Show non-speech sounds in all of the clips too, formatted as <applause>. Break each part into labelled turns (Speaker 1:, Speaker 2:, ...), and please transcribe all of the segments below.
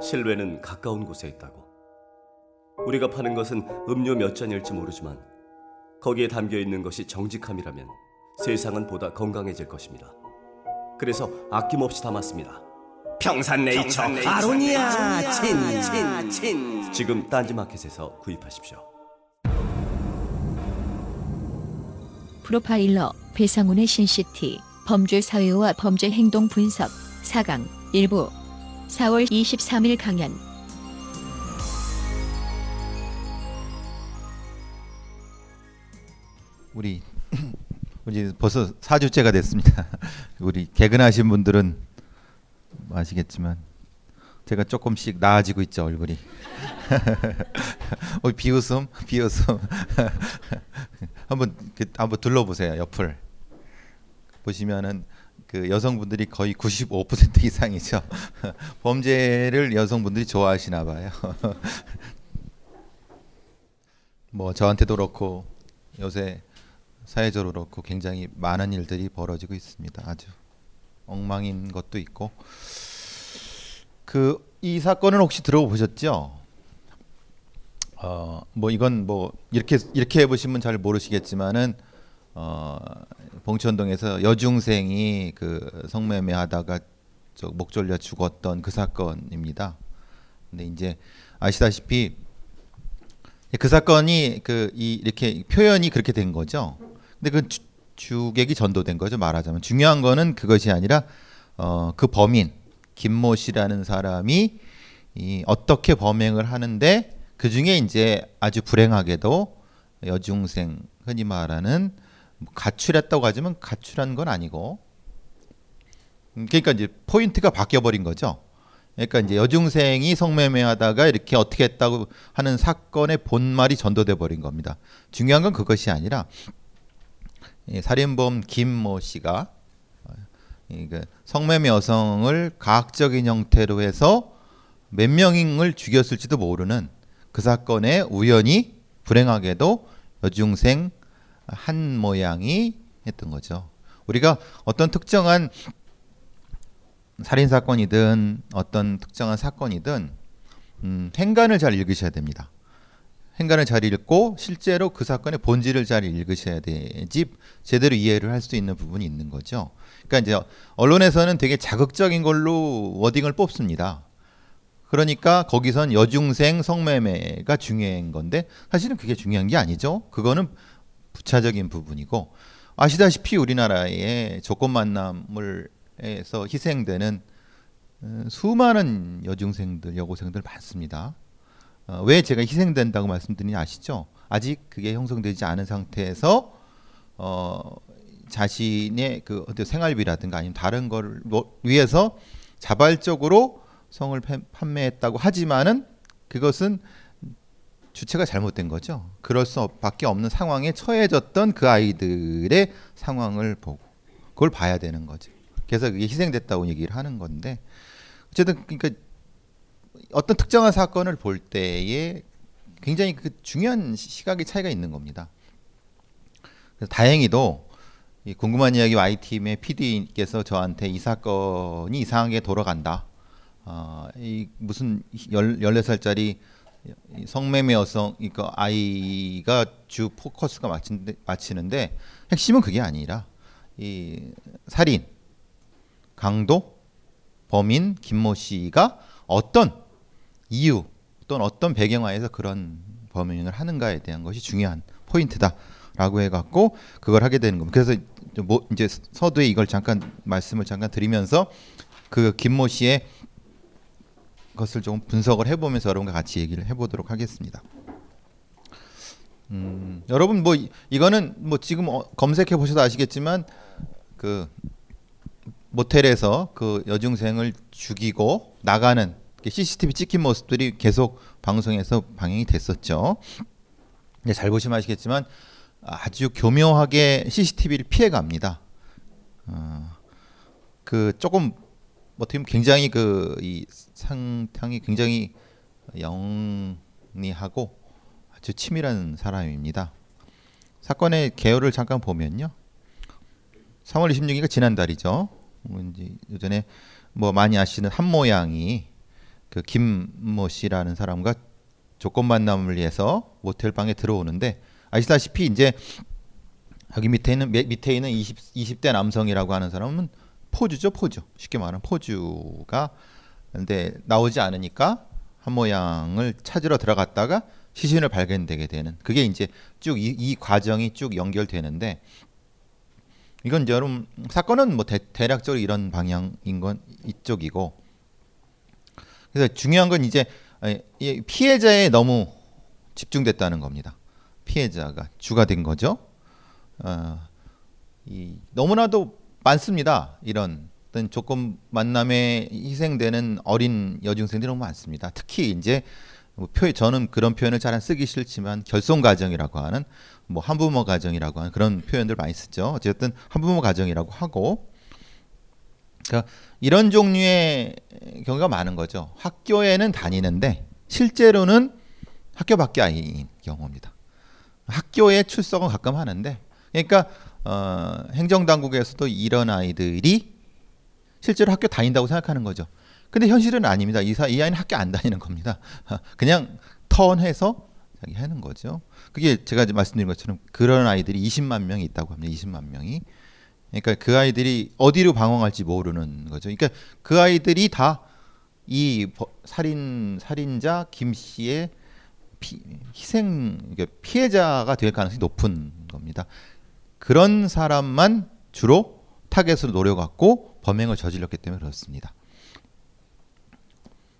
Speaker 1: 실외는 가까운 곳에 있다고. 우리가 파는 것은 음료 몇 잔일지 모르지만 거기에 담겨 있는 것이 정직함이라면 세상은 보다 건강해질 것입니다. 그래서 아낌없이 담았습니다. 평산네이처, 아로니아 친친친 지금 딴지마켓에서 구입하십시오.
Speaker 2: 프로파일러 배상훈의 신시티 범죄 사회와 범죄 행동 분석 4강 일부 4월 23일 강연
Speaker 3: 우리 <clears throat> 우리 벌써 4주째가 됐습니다. <laughs> 우리 개근하신 분들은 아시겠지만 제가 조금씩 나아지고 있죠 얼굴이. <laughs> 어, 비웃음, 비웃음. <laughs> 한번 그, 한번 둘러보세요 옆을. 보시면은 그 여성분들이 거의 95% 이상이죠. <laughs> 범죄를 여성분들이 좋아하시나 봐요. <laughs> 뭐 저한테도 그렇고 요새 사회적으로 그렇고 굉장히 많은 일들이 벌어지고 있습니다. 아주 엉망인 것도 있고 그 이 사건은 혹시 들어보셨죠? 어 뭐 이건 뭐 이렇게 이렇게 해보시면 잘 모르시겠지만은 어 봉천동에서 여중생이 그 성매매하다가 저 목 졸려 죽었던 그 사건입니다. 근데 이제 아시다시피 그 사건이 그 이 이렇게 표현이 그렇게 된 거죠. 근데 그 주, 주객이 전도된 거죠. 말하자면 중요한 거는 그것이 아니라 어, 그 범인 김모 씨라는 사람이 이 어떻게 범행을 하는데 그 중에 이제 아주 불행하게도 여중생 흔히 말하는 뭐 가출했다고 하지만 가출한 건 아니고 음, 그러니까 이제 포인트가 바뀌어 버린 거죠. 그러니까 이제 여중생이 성매매하다가 이렇게 어떻게 했다고 하는 사건의 본말이 전도돼 버린 겁니다. 중요한 건 그것이 아니라 이 살인범 김모 씨가 그 성매매 여성을 가학적인 형태로 해서 몇 명을 죽였을지도 모르는 그 사건에 우연히 불행하게도 여중생 한 모양이 했던 거죠. 우리가 어떤 특정한 살인 사건이든 어떤 특정한 사건이든 음, 행간을 잘 읽으셔야 됩니다. 행간을 잘 읽고 실제로 그 사건의 본질을 잘 읽으셔야 되지 제대로 이해를 할 수 있는 부분이 있는 거죠. 그러니까 이제 언론에서는 되게 자극적인 걸로 워딩을 뽑습니다. 그러니까 거기선 여중생 성매매가 중요한 건데 사실은 그게 중요한 게 아니죠. 그거는 부차적인 부분이고 아시다시피 우리나라의 조건 만남을 에서 희생되는 어, 수많은 여중생들, 여고생들 많습니다. 어, 왜 제가 희생된다고 말씀드리니 아시죠? 아직 그게 형성되지 않은 상태에서 어, 자신의 그 생활비라든가 아니면 다른 걸 위해서 자발적으로 성을 판매했다고 하지만은 그것은 주체가 잘못된 거죠. 그럴 수밖에 없는 상황에 처해졌던 그 아이들의 상황을 보고 그걸 봐야 되는 거죠. 그래서 그게 희생됐다고 얘기를 하는 건데 어쨌든 그러니까 어떤 특정한 사건을 볼 때에 굉장히 그 중요한 시각의 차이가 있는 겁니다. 다행히도 이 궁금한 이야기 Y팀의 PD께서 저한테 이 사건이 이상하게 돌아간다. 어, 이 무슨 열, 14살짜리 성매매 여성 이거 그 아이가 주 포커스가 맞히는데, 맞히는데 핵심은 그게 아니라 이 살인 강도 범인 김모 씨가 어떤 이유 또는 어떤 배경하에서 그런 범행을 하는가에 대한 것이 중요한 포인트다라고 해갖고 그걸 하게 되는 겁니다. 그래서 뭐 이제 서두에 이걸 잠깐 말씀을 잠깐 드리면서 그 김모 씨의 것을 조금 분석을 해보면서 여러분과 같이 얘기를 해보도록 하겠습니다. 음, 여러분 뭐 이거는 뭐 지금 어, 검색해 보셔도 아시겠지만 그 모텔에서 그 여중생을 죽이고 나가는 CCTV 찍힌 모습들이 계속 방송에서 방영이 됐었죠. 잘 보시면 아시겠지만 아주 교묘하게 CCTV를 피해 갑니다. 어, 그 조금 어떻게 보면 굉장히 그 이 상탕이 굉장히 영리하고 아주 치밀한 사람입니다. 사건의 개요를 잠깐 보면요. 3월 26일가 지난달이죠. 뭐 이제 예전에 뭐 많이 아시는 한 모 양이 그 김모 씨라는 사람과 조건 만남을 위해서 모텔 방에 들어오는데 아시다시피 이제 여기 밑에 있는 밑에 있는 20 20대 남성이라고 하는 사람은 포주죠, 포주. 쉽게 말하면 포주가 근데 나오지 않으니까 한 모양을 찾으러 들어갔다가 시신을 발견되게 되는 그게 이제 쭉이 과정이 쭉 연결되는데 이건 이제 여러분 사건은 뭐 대, 략적으로 이런 방향인 건 이쪽이고 그래서 중요한 건 이제 피해자에 너무 집중됐다는 겁니다. 피해자가 주가 된 거죠. 어, 이, 너무나도 많습니다. 이런 어떤 조건 만남에 희생되는 어린 여중생들이 너무 많습니다. 특히 이제 뭐 표, 저는 그런 표현을 잘 안 쓰기 싫지만 결손 가정이라고 하는 뭐 한부모 가정이라고 하는 그런 표현들 많이 쓰죠. 어쨌든 한부모 가정이라고 하고 그러니까 이런 종류의 경우가 많은 거죠. 학교에는 다니는데 실제로는 학교 밖에 아닌 경우입니다. 학교에 출석은 가끔 하는데 그러니까 어, 행정당국에서도 이런 아이들이 실제로 학교 다닌다고 생각하는 거죠. 근데 현실은 아닙니다. 이, 사, 이 아이는 학교 안 다니는 겁니다. <laughs> 그냥 턴해서 자기 하는 거죠. 그게 제가 말씀드린 것처럼 그런 아이들이 20만 명이 있다고 합니다. 20만 명이. 그러니까 그 아이들이 어디로 방황할지 모르는 거죠. 그러니까 그 아이들이 다 이 살인 살인자 김 씨의 피, 희생 그러니까 피해자가 될 가능성이 높은 겁니다. 그런 사람만 주로 타겟으로 노려갖고 범행을 저질렀기 때문에 그렇습니다.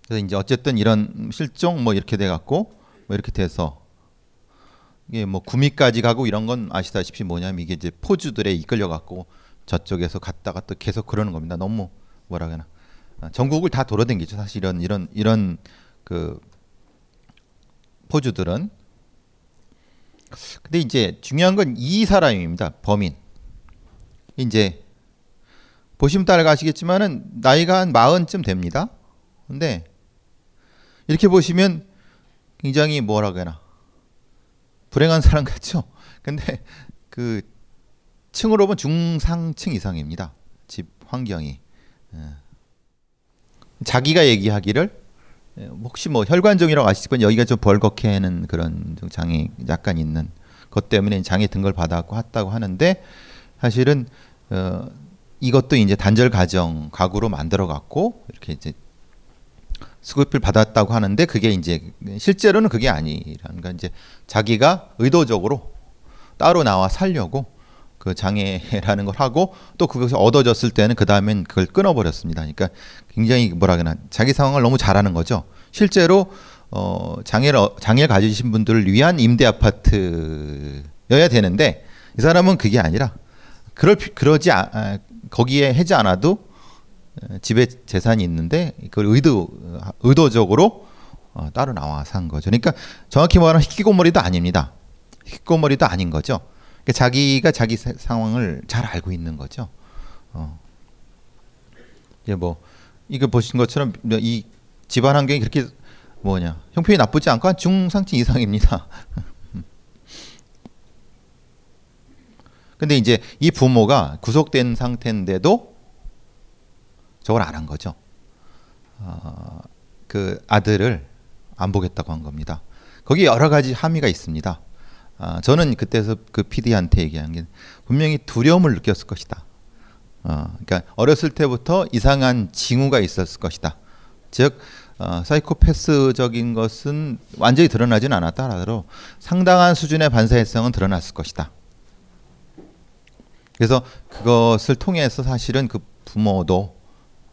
Speaker 3: 그래서 이제 어쨌든 이런 실종 뭐 이렇게 돼갖고 뭐 이렇게 돼서 이게 뭐 구미까지 가고 이런 건 아시다시피 뭐냐면 이게 이제 포주들에 이끌려갖고 저쪽에서 갔다가 또 계속 그러는 겁니다. 너무 뭐라 그러나 아, 전국을 다 돌아다니죠. 사실 이런 이런 이런 그 포주들은 근데 이제 중요한 건 이 사람입니다. 범인. 이제 보시면 따라가시겠지만은 나이가 한 마흔쯤 됩니다. 근데 이렇게 보시면 굉장히 뭐라 그러나 불행한 사람 같죠. 근데 그 층으로 보면 중상층 이상입니다. 집 환경이. 예. 자기가 얘기하기를 예, 혹시 뭐 혈관종이라고 아시지만 여기가 좀 벌겋게 하는 그런 장애 약간 있는 것 때문에 장애 등을 받았고 했다고 하는데 사실은 어 이것도 이제 단절 가정 가구로 만들어 갖고 이렇게 이제 수급을 받았다고 하는데 그게 이제 실제로는 그게 아니라는 건 이제 자기가 의도적으로 따로 나와 살려고 그 장애라는 걸 하고 또 그것이 얻어졌을 때는 그 다음엔 그걸 끊어버렸습니다. 그러니까 굉장히 뭐라 그러나 자기 상황을 너무 잘하는 거죠. 실제로 어 장애를 장애 가지신 분들을 위한 임대 아파트여야 되는데 이 사람은 그게 아니라 그럴 그러지 아, 아, 거기에 해지 않아도 집에 재산이 있는데 그걸 의도 의도적으로 어, 따로 나와서 한 거죠. 그러니까 정확히 말하면 희귀고머리도 아닙니다. 희귀고머리도 아닌 거죠. 그러니까 자기가 자기 상황을 잘 알고 있는 거죠. 어. 이제 뭐 이거 보신 것처럼 이 집안 환경이 그렇게 뭐냐 형편이 나쁘지 않고 한 중상층 이상입니다. <laughs> 근데 이제 이 부모가 구속된 상태인데도 저걸 안 한 거죠. 어, 그 아들을 안 보겠다고 한 겁니다. 거기 여러 가지 함의가 있습니다. 아, 저는 그때서 그 PD한테 얘기한 게 분명히 두려움을 느꼈을 것이다. 어, 그러니까 어렸을 때부터 이상한 징후가 있었을 것이다. 즉 어, 사이코패스적인 것은 완전히 드러나지는 않았다 하더라도 상당한 수준의 반사회성은 드러났을 것이다. 그래서 그것을 통해서 사실은 그 부모도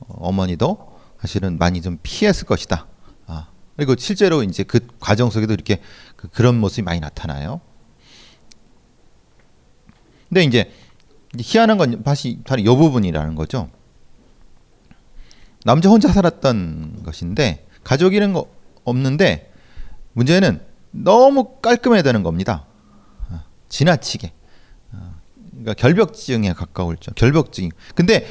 Speaker 3: 어, 어머니도 사실은 많이 좀 피했을 것이다. 아, 그리고 실제로 이제 그 과정 속에도 이렇게 그, 그런 모습이 많이 나타나요. 근데 이제 희한한 건 다시 바로 이 부분이라는 거죠. 남자 혼자 살았던 것인데 가족이는 거 없는데 문제는 너무 깔끔해야 되는 겁니다. 어, 지나치게. 어, 그러니까 결벽증에 가까울 죠. 결벽증. 근데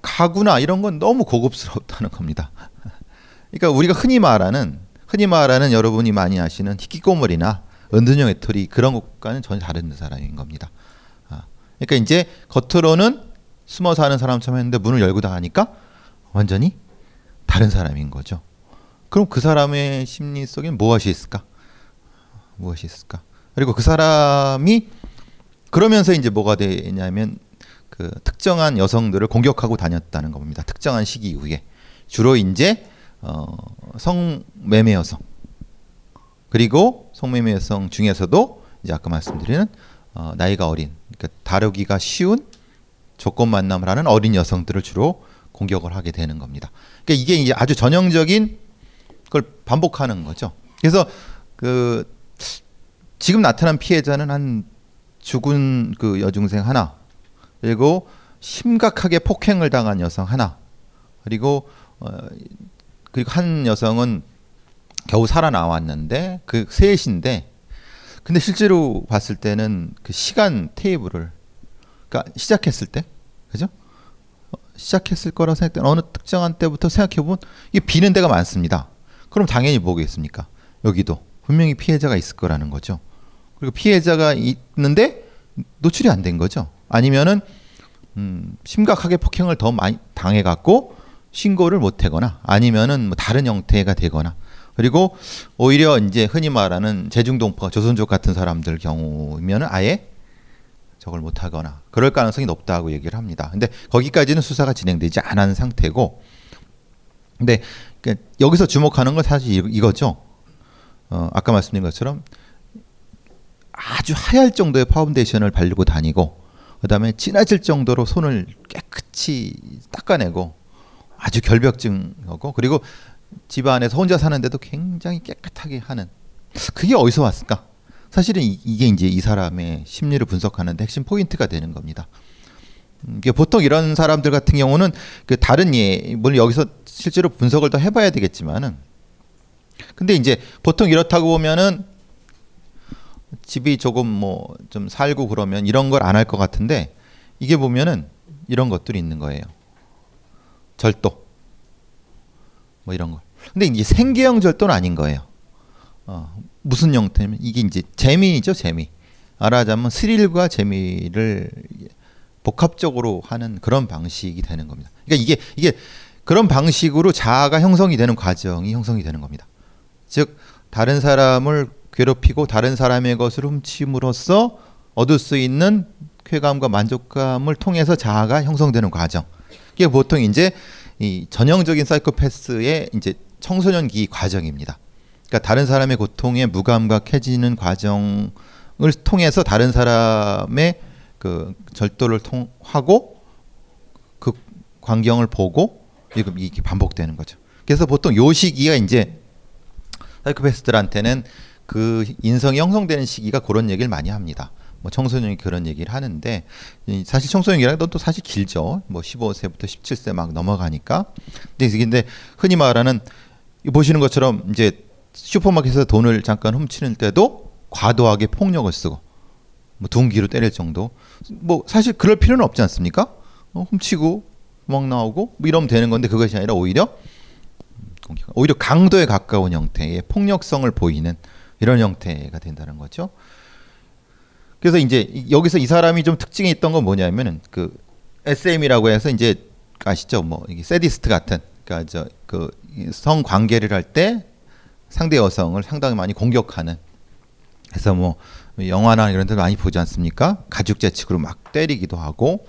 Speaker 3: 가구나 이런 건 너무 고급스럽다는 겁니다. <laughs> 그러니까 우리가 흔히 말하는 흔히 말하는 여러분이 많이 아시는 희귀 꼬물이나 은둔형 외톨이 그런 것과는 전혀 다른 사람인 겁니다. 아, 그러니까 이제 겉으로는 숨어 사는 사람처럼 했는데 문을 열고 나가니까 완전히 다른 사람인 거죠. 그럼 그 사람의 심리 속에는 무엇이 있을까? 무엇이 있을까? 그리고 그 사람이 그러면서 이제 뭐가 되냐면 그 특정한 여성들을 공격하고 다녔다는 겁니다. 특정한 시기 이후에 주로 이제 어, 성매매 여성 그리고 성매매 여성 중에서도 이제 아까 말씀드리는 어, 나이가 어린 그러니까 다루기가 쉬운 조건 만남을 하는 어린 여성들을 주로 공격을 하게 되는 겁니다. 그러니까 이게 이제 아주 전형적인 걸 반복하는 거죠. 그래서 그 지금 나타난 피해자는 한 죽은 그 여중생 하나, 그리고 심각하게 폭행을 당한 여성 하나, 그리고 어, 그리고 한 여성은 겨우 살아나왔는데 그 셋인데 근데 실제로 봤을 때는 그 시간 테이블을 그러니까 시작했을 때 그죠? 어, 시작했을 거라 생각되는 어느 특정한 때부터 생각해 보면 이게 비는 데가 많습니다. 그럼 당연히 뭐겠습니까? 여기도 분명히 피해자가 있을 거라는 거죠. 그리고 피해자가 있는데 노출이 안 된 거죠. 아니면은 음, 심각하게 폭행을 더 많이 당해 갖고 신고를 못 하거나 아니면은 뭐 다른 형태가 되거나 그리고 오히려 이제 흔히 말하는 제중동포 조선족 같은 사람들 경우면은 아예 저걸 못 하거나 그럴 가능성이 높다고 얘기를 합니다. 근데 거기까지는 수사가 진행되지 않은 상태고 근데 그 여기서 주목하는 건 사실 이거죠. 어, 아까 말씀드린 것처럼 아주 하얄 정도의 파운데이션을 바르고 다니고 그다음에 진해질 정도로 손을 깨끗이 닦아내고 아주 결벽증하고 그리고 집 안에서 혼자 사는데도 굉장히 깨끗하게 하는 그게 어디서 왔을까? 사실은 이, 게 이제 이 사람의 심리를 분석하는 데 핵심 포인트가 되는 겁니다. 음, 보통 이런 사람들 같은 경우는 그 다른 예 물론 여기서 실제로 분석을 더 해봐야 되겠지만은 근데 이제 보통 이렇다고 보면은 집이 조금 뭐 좀 살고 그러면 이런 걸 안 할 것 같은데 이게 보면은 이런 것들이 있는 거예요. 절도 뭐 이런 거. 근데 이제 생계형 절도는 아닌 거예요. 어, 무슨 형태냐면 이게 이제 재미죠 재미. 말하자면 스릴과 재미를 복합적으로 하는 그런 방식이 되는 겁니다. 그러니까 이게 이게 그런 방식으로 자아가 형성이 되는 과정이 형성이 되는 겁니다. 즉 다른 사람을 괴롭히고 다른 사람의 것을 훔침으로써 얻을 수 있는 쾌감과 만족감을 통해서 자아가 형성되는 과정. 이게 보통 이제 이 전형적인 사이코패스의 이제 청소년기 과정입니다. 그러니까 다른 사람의 고통에 무감각해지는 과정을 통해서 다른 사람의 그 절도를 통하고 그 광경을 보고 이게 반복되는 거죠. 그래서 보통 요 시기가 이제 사이코패스들한테는 그 인성이 형성되는 시기가 그런 얘기를 많이 합니다. 뭐 청소년이 그런 얘기를 하는데 사실 청소년이라는 건또 사실 길죠. 뭐 15세부터 17세 막 넘어가니까. 근데 근데 흔히 말하는 보시는 것처럼 이제 슈퍼마켓에서 돈을 잠깐 훔치는 때도 과도하게 폭력을 쓰고 뭐 둥기로 때릴 정도. 뭐 사실 그럴 필요는 없지 않습니까? 어, 훔치고 막 나오고 뭐 이러면 되는 건데 그것이 아니라 오히려. 오히려 강도에 가까운 형태의 폭력성을 보이는 이런 형태가 된다는 거죠. 그래서 이제 여기서 이 사람이 좀 특징이 있던 건 뭐냐면은 그 SM이라고 해서 이제 아시죠? 뭐 이게 세디스트 같은 그러니까 저 그 성 관계를 할 때 상대 여성을 상당히 많이 공격하는 그래서 뭐 영화나 이런 데 많이 보지 않습니까? 가죽 재측으로 막 때리기도 하고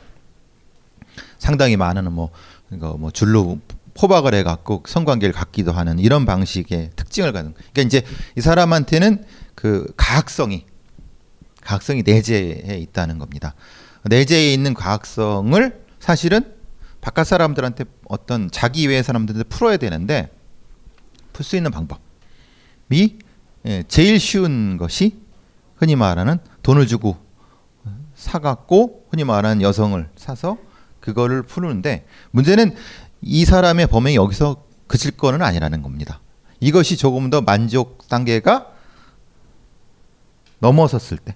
Speaker 3: 상당히 많은 뭐 이거 뭐 줄로 포박을 해 갖고 성관계를 갖기도 하는 이런 방식의 특징을 갖는. 그러니까 이제 이 사람한테는 그 가학성이 가학성이 내재해 있다는 겁니다. 내재해 있는 과학성을 사실은 바깥 사람들한테 어떤 자기 이외의 사람들한테 풀어야 되는데 풀 수 있는 방법이 예, 제일 쉬운 것이 흔히 말하는 돈을 주고 사갖고 흔히 말하는 여성을 사서 그거를 푸는데 문제는 이 사람의 범행이 여기서 그칠 거는 아니라는 겁니다. 이것이 조금 더 만족 단계가 넘어섰을 때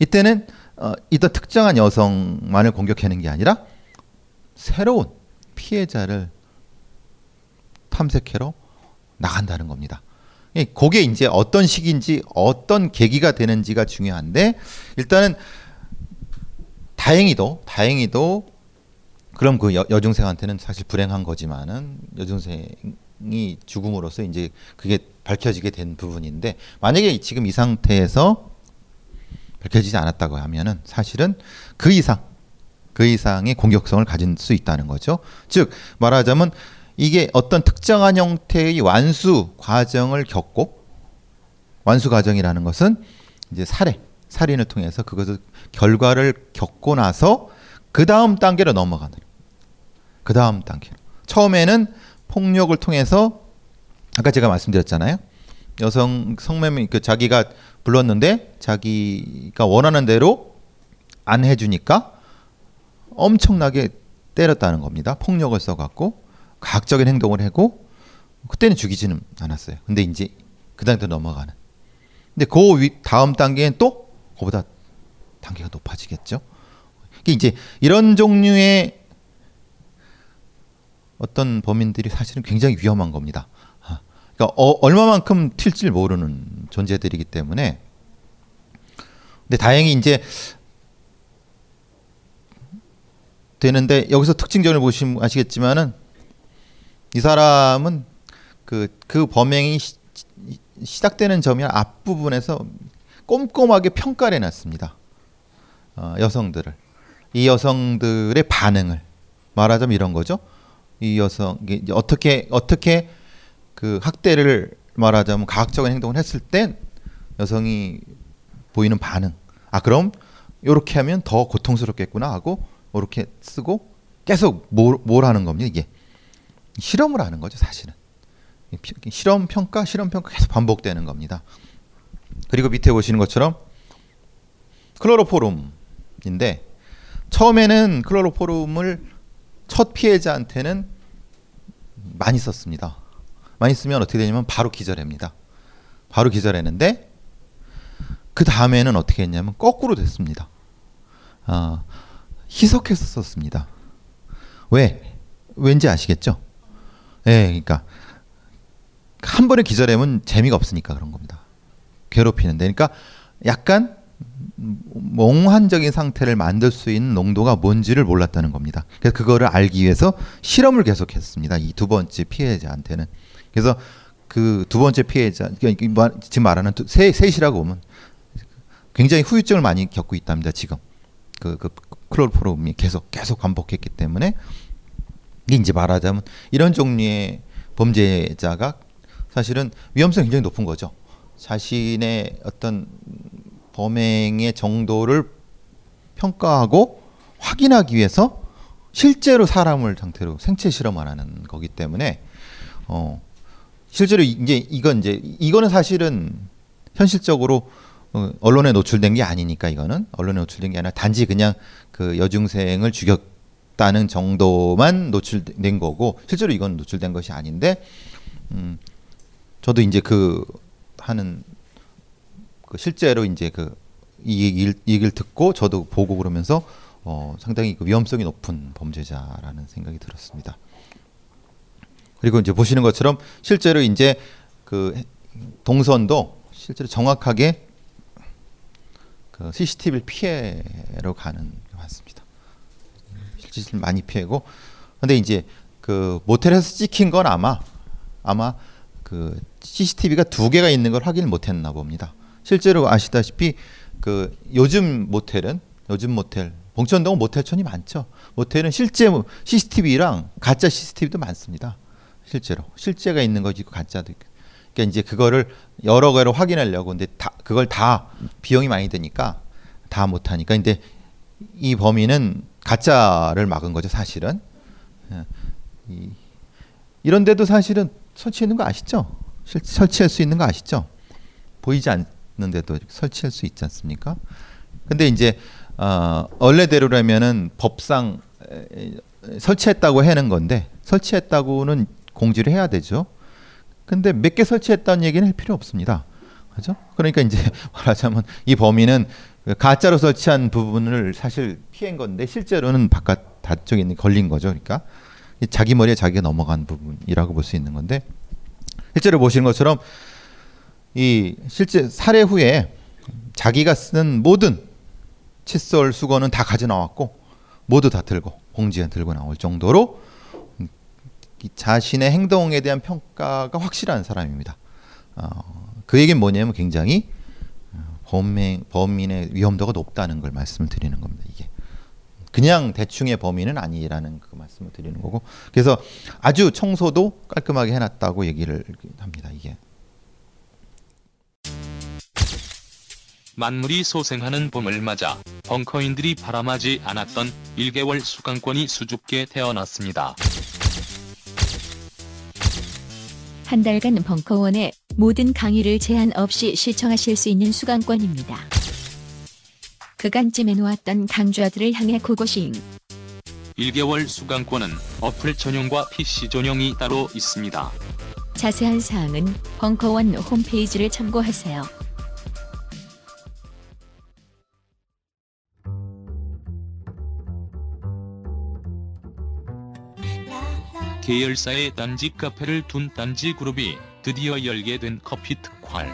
Speaker 3: 이때는 어, 이떤 특정한 여성만을 공격하는 게 아니라 새로운 피해자를 탐색해러 나간다는 겁니다. 그게 이제 어떤 시기인지 어떤 계기가 되는지가 중요한데 일단은 다행히도 다행히도 그럼 그 여, 여중생한테는 사실 불행한 거지만은 여중생이 죽음으로써 이제 그게 밝혀지게 된 부분인데 만약에 지금 이 상태에서 밝혀지지 않았다고 하면은 사실은 그 이상 그 이상의 공격성을 가진 수 있다는 거죠. 즉 말하자면 이게 어떤 특정한 형태의 완수 과정을 겪고 완수 과정이라는 것은 이제 살해 살인을 통해서 그것을 결과를 겪고 나서 그 다음 단계로 넘어가는 그 다음 단계 처음에는 폭력을 통해서 아까 제가 말씀드렸잖아요 여성 성매매 그 자기가 불렀는데 자기가 원하는 대로 안 해주니까 엄청나게 때렸다는 겁니다 폭력을 써갖고 과학적인 행동을 하고 그때는 죽이지는 않았어요. 근데 이제 그 단계도 넘어가는. 근데 그 다음 단계는 또 그보다 단계가 높아지겠죠. 이게 이제 이런 종류의 어떤 범인들이 사실은 굉장히 위험한 겁니다. 아, 그러니까 어, 얼마만큼 튈지 모르는 존재들이기 때문에. 근데 다행히 이제 되는데 여기서 특징적으로 보시면 아시겠지만은 이 사람은 그, 그 범행이 시, 시작되는 점이 앞부분에서 꼼꼼하게 평가를 해놨습니다. 어, 여성들을. 이 여성들의 반응을. 말하자면 이런 거죠. 이 여성, 어떻게, 어떻게 그 학대를 말하자면 과학적인 행동을 했을 때 여성이 보이는 반응. 아, 그럼 요렇게 하면 더 고통스럽겠구나 하고 요렇게 쓰고 계속 뭘, 뭘 하는 겁니다, 이게. 실험을 하는 거죠, 사실은. 실험 평가, 실험 평가 계속 반복되는 겁니다. 그리고 밑에 보시는 것처럼 클로로포름인데 처음에는 클로로포름을 첫 피해자한테는 많이 썼습니다. 많이 쓰면 어떻게 되냐면 바로 기절합니다. 바로 기절했는데 그 다음에는 어떻게 했냐면 거꾸로 됐습니다. 아, 희석해서 썼습니다. 왜? 왠지 아시겠죠? 예, 그러니까 한 번에 기절하면 재미가 없으니까 그런 겁니다. 괴롭히는데, 그러니까 약간 몽환적인 상태를 만들 수 있는 농도가 뭔지를 몰랐다는 겁니다. 그래서 그거를 알기 위해서 실험을 계속했습니다. 이 두 번째 피해자한테는. 그래서 그 두 번째 피해자, 그러니까 뭐 지금 말하는 세, 셋이라고 보면 굉장히 후유증을 많이 겪고 있답니다. 지금 그, 그 클로로폼이 계속 계속 반복했기 때문에 이제 말하자면 이런 종류의 범죄자가 사실은 위험성이 굉장히 높은 거죠. 자신의 어떤 범행의 정도를 평가하고 확인하기 위해서 실제로 사람을 상태로 생체 실험을 하는 거기 때문에 어 실제로 이제 이건 이제 이거는 사실은 현실적으로 어, 언론에 노출된 게 아니니까 이거는 언론에 노출된 게 아니라 단지 그냥 그 여중생을 죽였 다는 정도만 노출된 거고 실제로 이건 노출된 것이 아닌데 음 저도 이제 그 하는 그 실제로 이제 그 이 얘기를 듣고 저도 보고 그러면서 어 상당히 그 위험성이 높은 범죄자라는 생각이 들었습니다. 그리고 이제 보시는 것처럼 실제로 이제 그 동선도 실제로 정확하게 그 CCTV를 피해로 가는 게 많습니다. 실제 많이 피해고 근데 이제 그 모텔에서 찍힌 건 아마 아마 그 CCTV가 두 개가 있는 걸 확인을 못했나 봅니다. 실제로 아시다시피 그 요즘 모텔은 요즘 모텔 봉천동 모텔촌이 많죠. 모텔은 실제 CCTV랑 가짜 CCTV도 많습니다. 실제로 실제가 있는 거지 가짜도 있고. 그러니까 이제 그거를 여러 개로 확인하려고 근데 다 그걸 다 비용이 많이 드니까 다 못하니까 근데 이 범인은 가짜를 막은 거죠 사실은 예. 이, 이런데도 사실은 설치해 있는 거 아시죠? 실, 설치할 수 있는 거 아시죠? 보이지 않는데도 설치할 수 있지 않습니까? 근데 이제 어, 원래대로라면은 법상 에, 설치했다고 해는 건데 설치했다고는 공지를 해야 되죠. 근데 몇 개 설치했다는 얘기는 할 필요 없습니다. 그죠? 그러니까 이제 <laughs> 말하자면 이 범인은 가짜로 설치한 부분을 사실 피한 건데 실제로는 바깥 다쪽에 있는 걸린 거죠. 그러니까 자기 머리에 자기가 넘어간 부분이라고 볼 수 있는 건데 실제로 보시는 것처럼 이 실제 살해 후에 자기가 쓰는 모든 칫솔 수건은 다 가져 나왔고 모두 다 들고 봉지에 들고 나올 정도로 자신의 행동에 대한 평가가 확실한 사람입니다. 어, 그 얘기는 뭐냐면 굉장히 어, 범행, 범인의 위험도가 높다는 걸 말씀을 드리는 겁니다. 이게 그냥 대충의 범인은 아니라는 그 말씀을 드리는 거고 그래서 아주 청소도 깔끔하게 해놨다고 얘기를 합니다. 이게
Speaker 4: 만물이 소생하는 봄을 맞아 벙커인들이 바람하지 않았던 1개월 수강권이 수줍게 태어났습니다.
Speaker 2: 한 달간 벙커원의 모든 강의를 제한 없이 시청하실 수 있는 수강권입니다. 그간 찜해놓았던 강좌들을 향해 고고싱.
Speaker 4: 1개월 수강권은 어플 전용과 PC 전용이 따로 있습니다.
Speaker 2: 자세한 사항은 벙커원 홈페이지를 참고하세요.
Speaker 4: 계열사의 딴지 카페를 둔 딴지 그룹이 드디어 열게 된 커피 특활.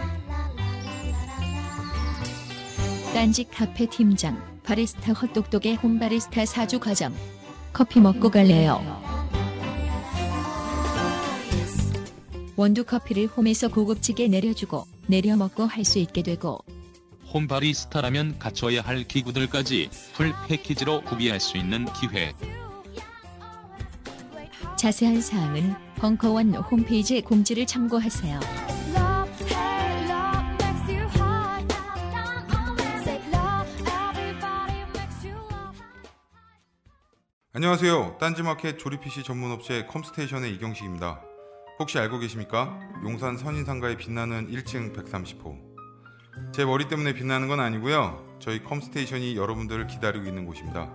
Speaker 2: 딴지 카페 팀장, 바리스타 헛똑똑의 홈바리스타 사주 과정. 커피 먹고 갈래요. 원두 커피를 home에서 고급지게 내려주고 내려 먹고 할 수 있게 되고
Speaker 4: 홈바리스타라면 갖춰야 할 기구들까지 full 패키지로 구비할 수 있는 기회.
Speaker 2: 자세한 사항은 벙커원 홈페이지 공지를 참고하세요.
Speaker 5: 안녕하세요. 딴지마켓 조립 PC 전문 업체 컴스테이션의 이경식입니다. 혹시 알고 계십니까? 용산 선인상가에 빛나는 1층 130호. 제 머리 때문에 빛나는 건 아니고요. 저희 컴스테이션이 여러분들을 기다리고 있는 곳입니다.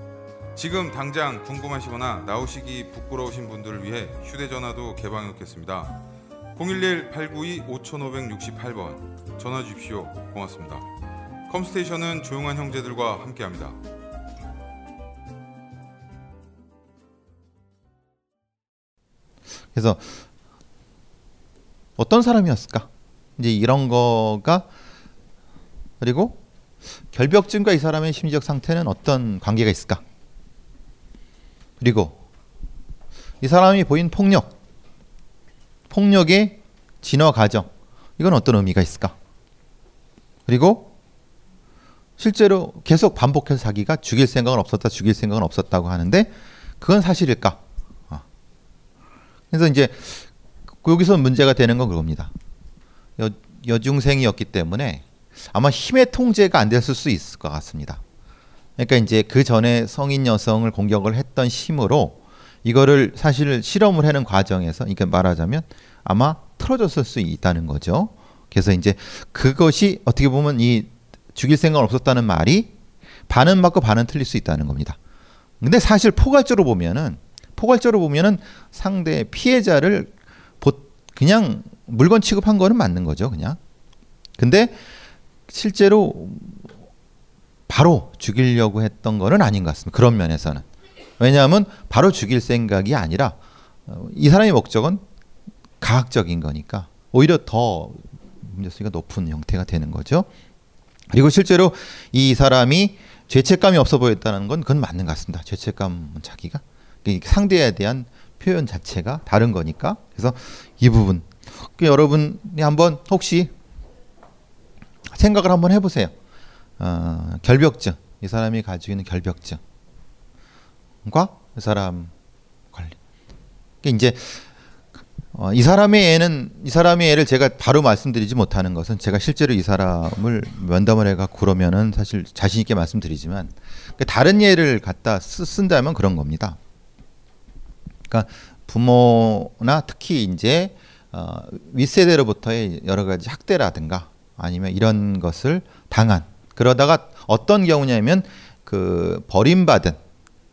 Speaker 5: 지금 당장 궁금하시거나 나오시기 부끄러우신 분들을 위해 휴대전화도 개방해 놓겠습니다. 011-892-5568번 전화 주십시오. 고맙습니다. 컴스테이션은 조용한 형제들과 함께합니다.
Speaker 3: 그래서 어떤 사람이었을까? 이제 이런 거가 그리고 결벽증과 이 사람의 심리적 상태는 어떤 관계가 있을까? 그리고 이 사람이 보인 폭력, 폭력의 진화 과정, 이건 어떤 의미가 있을까? 그리고 실제로 계속 반복해서 자기가 죽일 생각은 없었다, 죽일 생각은 없었다고 하는데 그건 사실일까? 어. 그래서 이제 여기서 문제가 되는 건 그겁니다. 여, 여중생이었기 때문에 아마 힘의 통제가 안 됐을 수 있을 것 같습니다. 그러니까 이제 그 전에 성인 여성을 공격을 했던 힘으로 이거를 사실 실험을 하는 과정에서 그러니까 말하자면 아마 틀어졌을 수 있다는 거죠. 그래서 이제 그것이 어떻게 보면 이 죽일 생각 없었다는 말이 반은 맞고 반은 틀릴 수 있다는 겁니다. 근데 사실 포괄적으로 보면은 포괄적으로 보면은 상대 피해자를 보- 그냥 물건 취급한 거는 맞는 거죠, 그냥. 근데 실제로 바로 죽이려고 했던 거는 아닌 것 같습니다. 그런 면에서는. 왜냐하면 바로 죽일 생각이 아니라 어, 이 사람의 목적은 가학적인 거니까 오히려 더 문제수가 높은 형태가 되는 거죠. 그리고 실제로 이 사람이 죄책감이 없어 보였다는 건 그건 맞는 것 같습니다. 죄책감은 자기가 이 상대에 대한 표현 자체가 다른 거니까 그래서 이 부분 그 여러분이 한번 혹시 생각을 한번 해보세요. 어, 결벽증 이 사람이 가지고 있는 결벽증과 이 사람 관리. 이게 이제 어, 이 사람의 애는 이 사람의 애를 제가 바로 말씀드리지 못하는 것은 제가 실제로 이 사람을 면담을 해가 그러면은 사실 자신 있게 말씀드리지만 그 다른 예를 갖다 쓰, 쓴다면 그런 겁니다. 그러니까 부모나 특히 이제 어, 윗세대로부터의 여러 가지 학대라든가 아니면 이런 것을 당한 그러다가 어떤 경우냐면 그 버림받은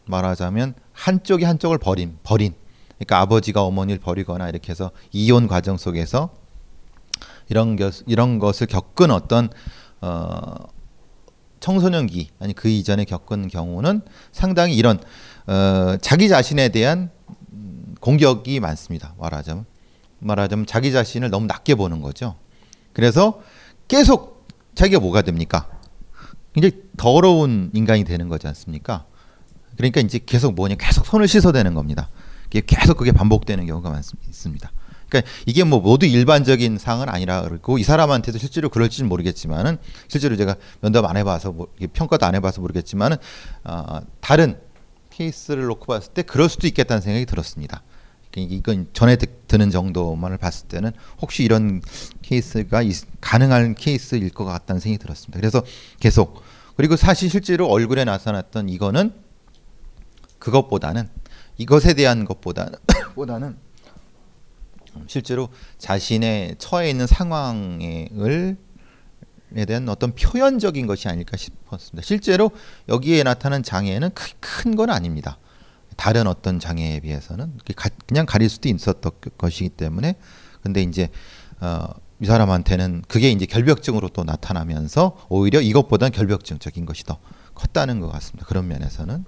Speaker 3: 말하자면 한쪽이 한쪽을 버림 버린 그러니까 아버지가 어머니를 버리거나 이렇게 해서 이혼 과정 속에서 이런 것 이런 것을 겪은 어떤 어 청소년기 아니 그 이전에 겪은 경우는 상당히 이런 어 자기 자신에 대한 음, 공격이 많습니다. 말하자면 말하자면 자기 자신을 너무 낮게 보는 거죠. 그래서 계속 자기가 뭐가 됩니까? 굉장히 더러운 인간이 되는 거지 않습니까? 그러니까 이제 계속 뭐냐 계속 손을 씻어대는 겁니다. 계속 그게 반복되는 경우가 많습니다. 그러니까 이게 뭐 모두 일반적인 상은 아니라 그렇고 이 사람한테도 실제로 그럴지는 모르겠지만은 실제로 제가 면담 안 해봐서 평가도 안 해봐서 모르겠지만은 어, 다른 케이스를 놓고 봤을 때 그럴 수도 있겠다는 생각이 들었습니다. 그러니까 이건 전에 듣- 드는 정도만을 봤을 때는 혹시 이런 케이스가 있- 가능한 케이스일 것 같다는 생각이 들었습니다. 그래서 계속 그리고 사실 실제로 얼굴에 나타났던 이거는 그것보다는 이것에 대한 것보다는 <coughs> 보다는 실제로 자신의 처해 있는 상황을 에 대한 어떤 표현적인 것이 아닐까 싶었습니다. 실제로 여기에 나타난 장애는 큰 건 아닙니다. 다른 어떤 장애에 비해서는 그냥 가릴 수도 있었던 것이기 때문에 근데 이제 어, 이 사람한테는 그게 이제 결벽증으로 또 나타나면서 오히려 이것보다는 결벽증적인 것이 더 컸다는 것 같습니다. 그런 면에서는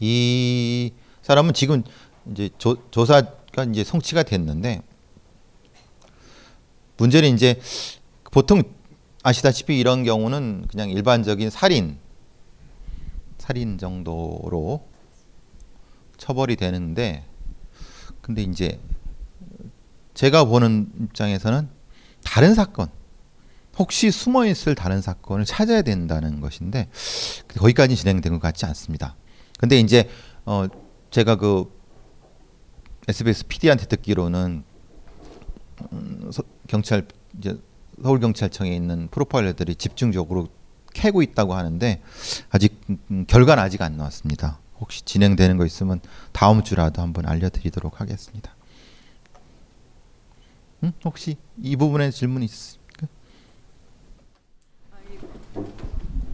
Speaker 3: 이 사람은 지금 이제 조, 조사가 이제 성취가 됐는데 문제는 이제 보통 아시다시피 이런 경우는 그냥 일반적인 살인 살인 정도로 처벌이 되는데 근데 이제 제가 보는 입장에서는 다른 사건 혹시 숨어 있을 다른 사건을 찾아야 된다는 것인데 거기까지 진행된 것 같지 않습니다. 근데 이제 어 제가 그 SBS PD한테 듣기로는 음, 서- 경찰 이제 서울 경찰청에 있는 프로파일러들이 집중적으로 캐고 있다고 하는데 아직 음, 결과는 아직 안 나왔습니다. 혹시 진행되는 거 있으면 다음 주라도 한번 알려드리도록 하겠습니다. 음? 혹시 이 부분에 질문 있습니까?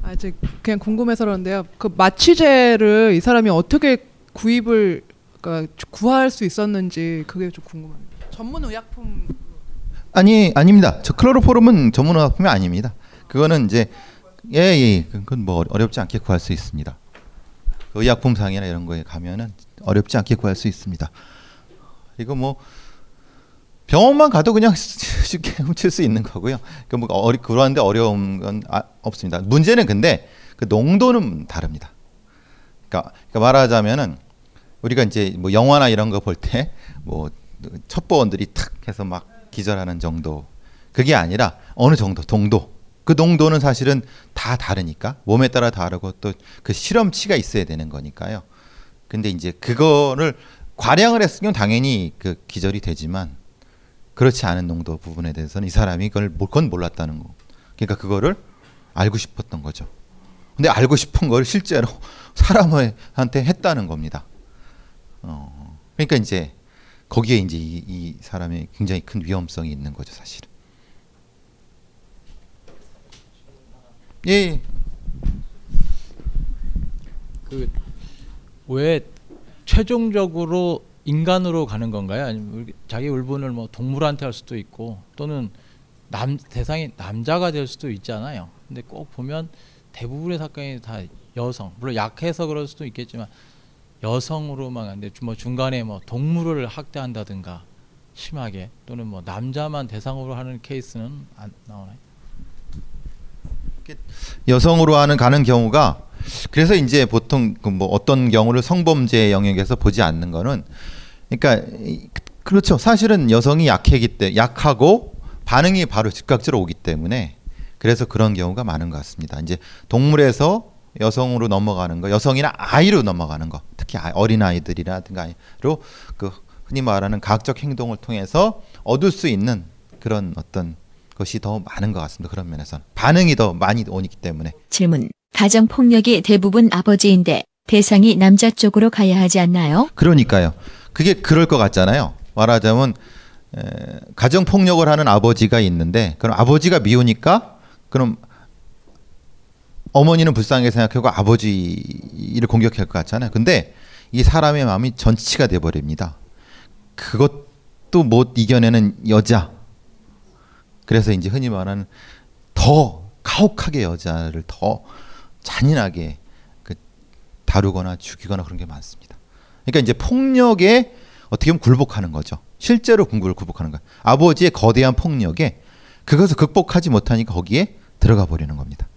Speaker 6: 아, 이제 그냥 궁금해서 그러는데요. 그 마취제를 이 사람이 어떻게 구입을 그러니까 구할 수 있었는지 그게 좀 궁금합니다. 전문 의약품
Speaker 3: 아니 아닙니다. 저 클로로포름은 전문 의약품이 아닙니다. 그거는 이제 예 예 그건 뭐 어렵지 않게 구할 수 있습니다. 그 의약품 상이나 이런 거에 가면은 어렵지 않게 구할 수 있습니다. 이거 뭐 병원만 가도 그냥 <laughs> 쉽게 훔칠 수 있는 거고요. 그뭐 어리 그러한데 어려운 건 아, 없습니다. 문제는 근데 그 농도는 다릅니다. 그러니까, 그러니까 말하자면은 우리가 이제 뭐 영화나 이런 거 볼 때 뭐 첩보원들이 탁 해서 막 기절하는 정도 그게 아니라 어느 정도 동도 그 농도는 사실은 다 다르니까 몸에 따라 다르고 또 그 실험치가 있어야 되는 거니까요. 근데 이제 그거를 과량을 했으면 당연히 그 기절이 되지만 그렇지 않은 농도 부분에 대해서는 이 사람이 그걸 몰- 그건 몰랐다는 거. 그러니까 그거를 알고 싶었던 거죠. 근데 알고 싶은 걸 실제로 <laughs> 사람한테 했다는 겁니다. 어, 그러니까 이제 거기에 이제 이, 이 사람의 굉장히 큰 위험성이 있는 거죠, 사실은. 예, 예.
Speaker 7: 그왜 최종적으로 인간으로 가는 건가요? 아니면 울- 자기 울분을 뭐 동물한테 할 수도 있고 또는 남 대상이 남자가 될 수도 있잖아요. 근데 꼭 보면 대부분의 사건이 다 여성. 물론 약해서 그럴 수도 있겠지만 여성으로만 가는데 뭐 중간에 뭐 동물을 학대한다든가 심하게 또는 뭐 남자만 대상으로 하는 케이스는 안 나오나요?
Speaker 3: 여성으로 하는 가는 경우가 그래서 이제 보통 그 뭐 어떤 경우를 성범죄 영역에서 보지 않는 거는 그러니까 이- 그렇죠 사실은 여성이 약하기 때 약하고 반응이 바로 즉각적으로 오기 때문에 그래서 그런 경우가 많은 것 같습니다. 이제 동물에서 여성으로 넘어가는 거, 여성이나 아이로 넘어가는 거, 특히 어린 아이들이라든가 아이로 그 흔히 말하는 과학적 행동을 통해서 얻을 수 있는 그런 어떤 것이 더 많은 것 같습니다. 그런 면에서는 반응이 더 많이 오기 때문에
Speaker 2: 질문. 가정 폭력이 대부분 아버지인데 대상이 남자 쪽으로 가야 하지 않나요?
Speaker 3: 그러니까요. 그게 그럴 것 같잖아요. 말하자면 에, 가정 폭력을 하는 아버지가 있는데 그럼 아버지가 미우니까 그럼 어머니는 불쌍하게 생각하고 아버지를 공격할 것 같잖아요. 근데 이 사람의 마음이 전치가 돼 버립니다. 그것도 못 이겨내는 여자. 그래서 이제 흔히 말하는 더 가혹하게 여자를 더 잔인하게 그 다루거나 죽이거나 그런 게 많습니다. 그러니까 이제 폭력에 어떻게 보면 굴복하는 거죠. 실제로 궁구를 굴복하는 거예요. 아버지의 거대한 폭력에 그것을 극복하지 못하니까 거기에 들어가 버리는 겁니다.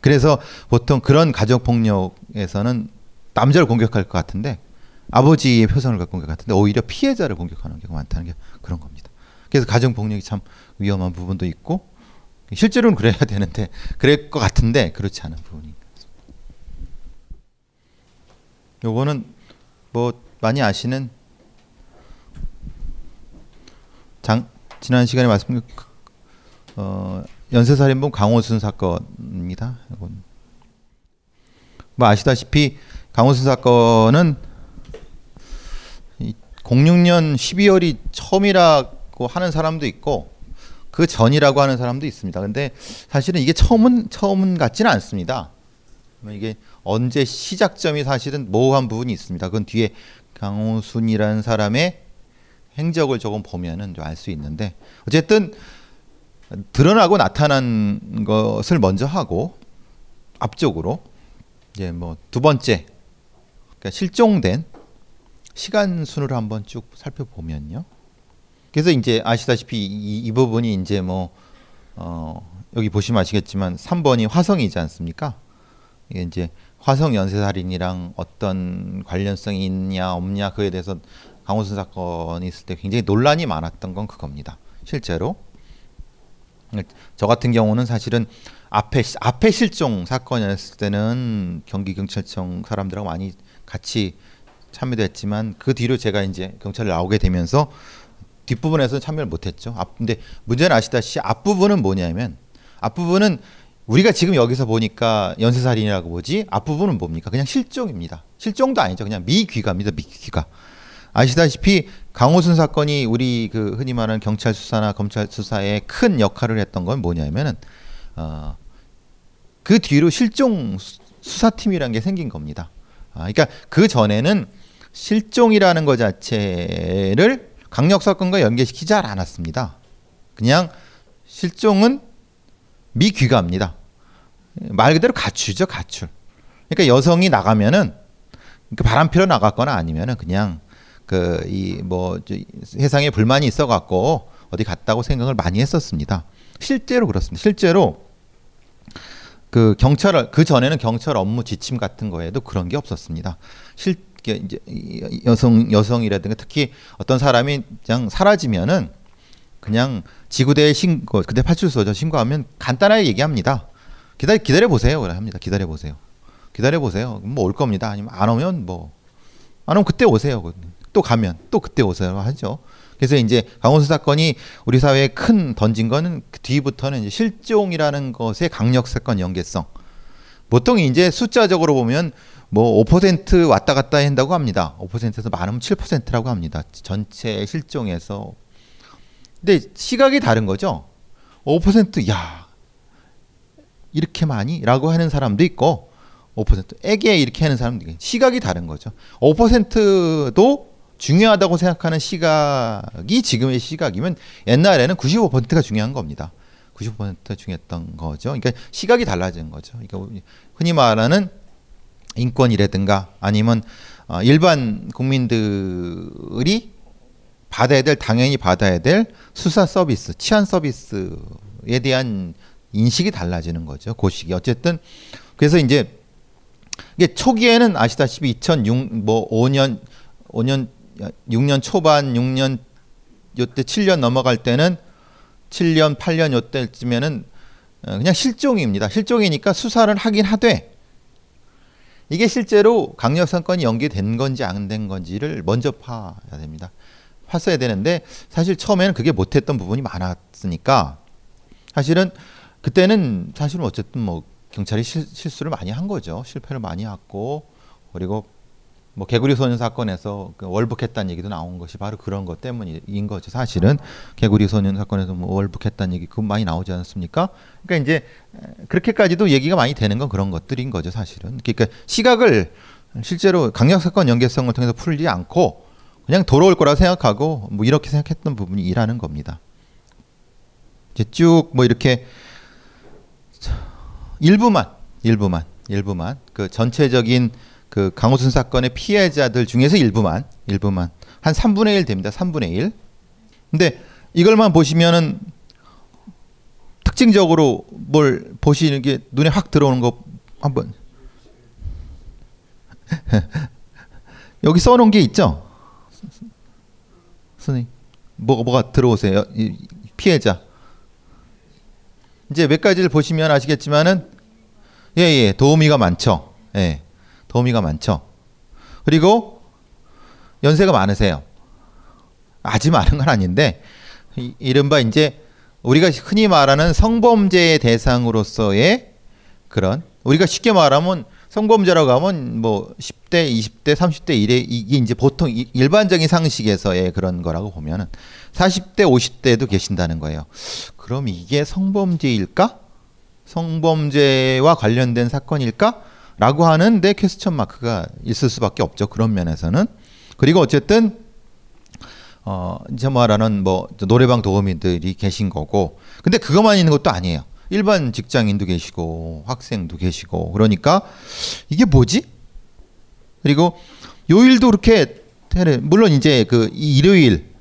Speaker 3: 그래서 보통 그런 가정 폭력에서는 남자를 공격할 것 같은데 아버지의 표정을 갖고 온것 같은데 오히려 피해자를 공격하는 경우가 많다는 게 그런 겁니다. 그래서 가정 폭력이 참 위험한 부분도 있고 실제로는 그래야 <laughs> 되는데 그럴 것 같은데 그렇지 않은 있습니다. 요거는 뭐 많이 아시는 장 지난 시간에 말씀드린 그- 어, 연쇄살인범 강호순 사건입니다. 이건 뭐 아시다시피 강호순 사건은 이 06년 12월이 처음이라고 하는 사람도 있고 그 전이라고 하는 사람도 있습니다. 근데 사실은 이게 처음은 처음 같지는 않습니다. 이게 언제 시작점이 사실은 모호한 부분이 있습니다. 그건 뒤에 강호순이라는 사람의 행적을 조금 보면은 알 수 있는데 어쨌든 드러나고 나타난 것을 먼저 하고 앞쪽으로 이제 뭐 두 번째 그러니까 실종된 시간 순으로 한번 쭉 살펴보면요. 그래서 이제 아시다시피 이, 이 부분이 이제 뭐 어, 여기 보시면 아시겠지만 3번이 화성이지 않습니까? 이게 이제 화성 연쇄살인이랑 어떤 관련성이 있냐 없냐 그에 대해서 강호순 사건이 있을 때 굉장히 논란이 많았던 건 그겁니다. 실제로 저 같은 경우는 사실은 앞에 앞에 실종 사건이었을 때는 경기 경찰청 사람들하고 많이 같이 참여도 했지만 그 뒤로 제가 이제 경찰에 나오게 되면서 뒷부분에서 참여를 못했죠. 앞 근데 문제는 아시다시피 앞부분은 뭐냐면 앞부분은 우리가 지금 여기서 보니까 연쇄살인이라고 보지 앞부분은 뭡니까? 그냥 실종입니다. 실종도 아니죠. 그냥 미귀가입니다. 미귀가. 아시다시피 강호순 사건이 우리 그 흔히 말하는 경찰 수사나 검찰 수사에 큰 역할을 했던 건 뭐냐면은 어, 그 뒤로 실종 수- 수사팀이라는 게 생긴 겁니다. 아, 그러니까 그 전에는 실종이라는 것 자체를 강력 사건과 연계시키지 않았습니다. 그냥 실종은 미귀가입니다. 말 그대로 가출이죠, 가출. 그러니까 여성이 나가면은 그 바람 피러 나갔거나 아니면은 그냥 그 이 뭐 세상에 불만이 있어 갖고 어디 갔다고 생각을 많이 했었습니다. 실제로 그렇습니다. 실제로 그 경찰 그 전에는 경찰 업무 지침 같은 거에도 그런 게 없었습니다. 실 이제 이 여성 여성이라든가 특히 어떤 사람이 그냥 사라지면은 그냥 지구대에 신고 그때 파출소죠 신고하면 간단하게 얘기합니다. 기다려 기다려 보세요. 그래 합니다. 기다려 보세요. 기다려 보세요. 뭐 올 겁니다. 아니면 안 오면 뭐 안 오면 그때 오세요. 또 가면 또 그때 오세요 하죠. 그래서 이제 강원수 사건이 우리 사회에 큰 던진 거는 그 뒤부터는 이제 실종이라는 것의 강력 사건 연계성. 보통 이제 숫자적으로 보면 뭐 5% 왔다 갔다 한다고 합니다. 5%에서 많으면 7%라고 합니다. 전체 실종에서. 근데 시각이 다른 거죠. 5%야 이렇게 많이라고 하는 사람도 있고 5% 애게 이렇게 하는 사람도 있고 시각이 다른 거죠. 5%도 중요하다고 생각하는 시각이 지금의 시각이면 옛날에는 95%가 중요한 겁니다. 95% 중요했던 거죠. 그러니까 시각이 달라진 거죠. 그러니까 흔히 말하는 인권이라든가 아니면 어, 일반 국민들이 받아야 될 당연히 받아야 될 수사 서비스, 치안 서비스에 대한 인식이 달라지는 거죠. 그 시기. 어쨌든 그래서 이제 이게 초기에는 아시다시피 2006 뭐 5년 5년 6년 초반 6년 요때 7년 넘어갈 때는 7년 8년 요때쯤에는 어, 그냥 실종입니다. 실종이니까 수사를 하긴 하되 이게 실제로 강력 사건이 연계된 건지 안 된 건지를 먼저 파야 됩니다. 봤어야 되는데 사실 처음에는 그게 못했던 부분이 많았으니까 사실은 그때는 사실은 어쨌든 뭐 경찰이 실, 실수를 많이 한 거죠. 실패를 많이 했고 그리고 뭐 개구리 소년 사건에서 그 월북했다는 얘기도 나온 것이 바로 그런 것 때문인 거죠. 사실은 개구리 소년 사건에서 뭐 월북했다는 얘기 그 많이 나오지 않습니까? 그러니까 이제 그렇게까지도 얘기가 많이 되는 건 그런 것들인 거죠. 사실은 그러니까 시각을 실제로 강력 사건 연계성을 통해서 풀지 않고 그냥 돌아올 거라 생각하고 뭐 이렇게 생각했던 부분이 일하는 겁니다. 이제 쭉 뭐 이렇게 일부만 일부만 일부만 그 전체적인 그 강호순 사건의 피해자들 중에서 일부만 일부만 한 3분의 1 됩니다. 3분의 1. 근데 이걸만 보시면은 특징적으로 뭘 보시는 게 눈에 확 들어오는 거 한번 <laughs> 여기 써놓은 게 있죠. 선생님 뭐가 뭐가 들어오세요? 이 피해자 이제 몇 가지를 보시면 아시겠지만은 예예 도우미가 많죠. 예. 도우미가 많죠. 그리고 연세가 많으세요. 아주 많은 건 아닌데 이, 이른바 이제 우리가 흔히 말하는 성범죄의 대상으로서의 그런 우리가 쉽게 말하면 성범죄라고 하면 뭐 10대, 20대, 30대 이래 이게 이제 보통 이, 일반적인 상식에서의 그런 거라고 보면은 40대, 50대도 계신다는 거예요. 그럼 이게 성범죄일까? 성범죄와 관련된 사건일까? 라고 하는데 퀘스천 마크가 있을 수밖에 없죠. 그런 면에서는. 그리고 어쨌든 어 이제 말하는 뭐 노래방 도우미들이 계신 거고. 근데 그것만 있는 것도 아니에요. 일반 직장인도 계시고 학생도 계시고 그러니까 이게 뭐지? 그리고 요일도 그렇게 물론 이제 그 일요일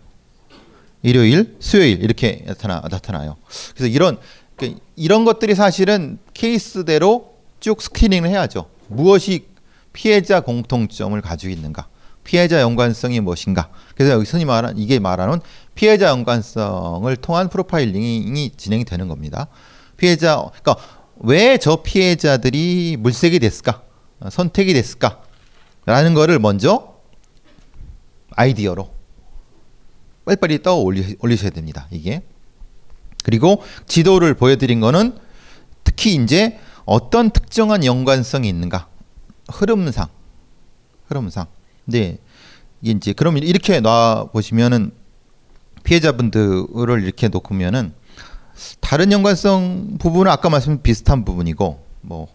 Speaker 3: 일요일, 수요일 이렇게 나타나 나타나요. 그래서 이런 그 이런 것들이 사실은 케이스대로 쭉 스크리닝을 해야죠. 무엇이 피해자 공통점을 가지고 있는가? 피해자 연관성이 무엇인가? 그래서 여기 흔히 말하는 이게 말하는 피해자 연관성을 통한 프로파일링이 진행이 되는 겁니다. 피해자 그러니까 왜 저 피해자들이 물색이 됐을까? 선택이 됐을까? 라는 거를 먼저 아이디어로 빨리빨리 떠 올리셔야 됩니다. 이게. 그리고 지도를 보여드린 거는 특히 이제 어떤 특정한 연관성이 있는가 흐름상 흐름상 네 이제 그러면 이렇게 놔 보시면은 피해자분들을 이렇게 놓으면은 다른 연관성 부분은 아까 말씀 비슷한 부분이고 뭐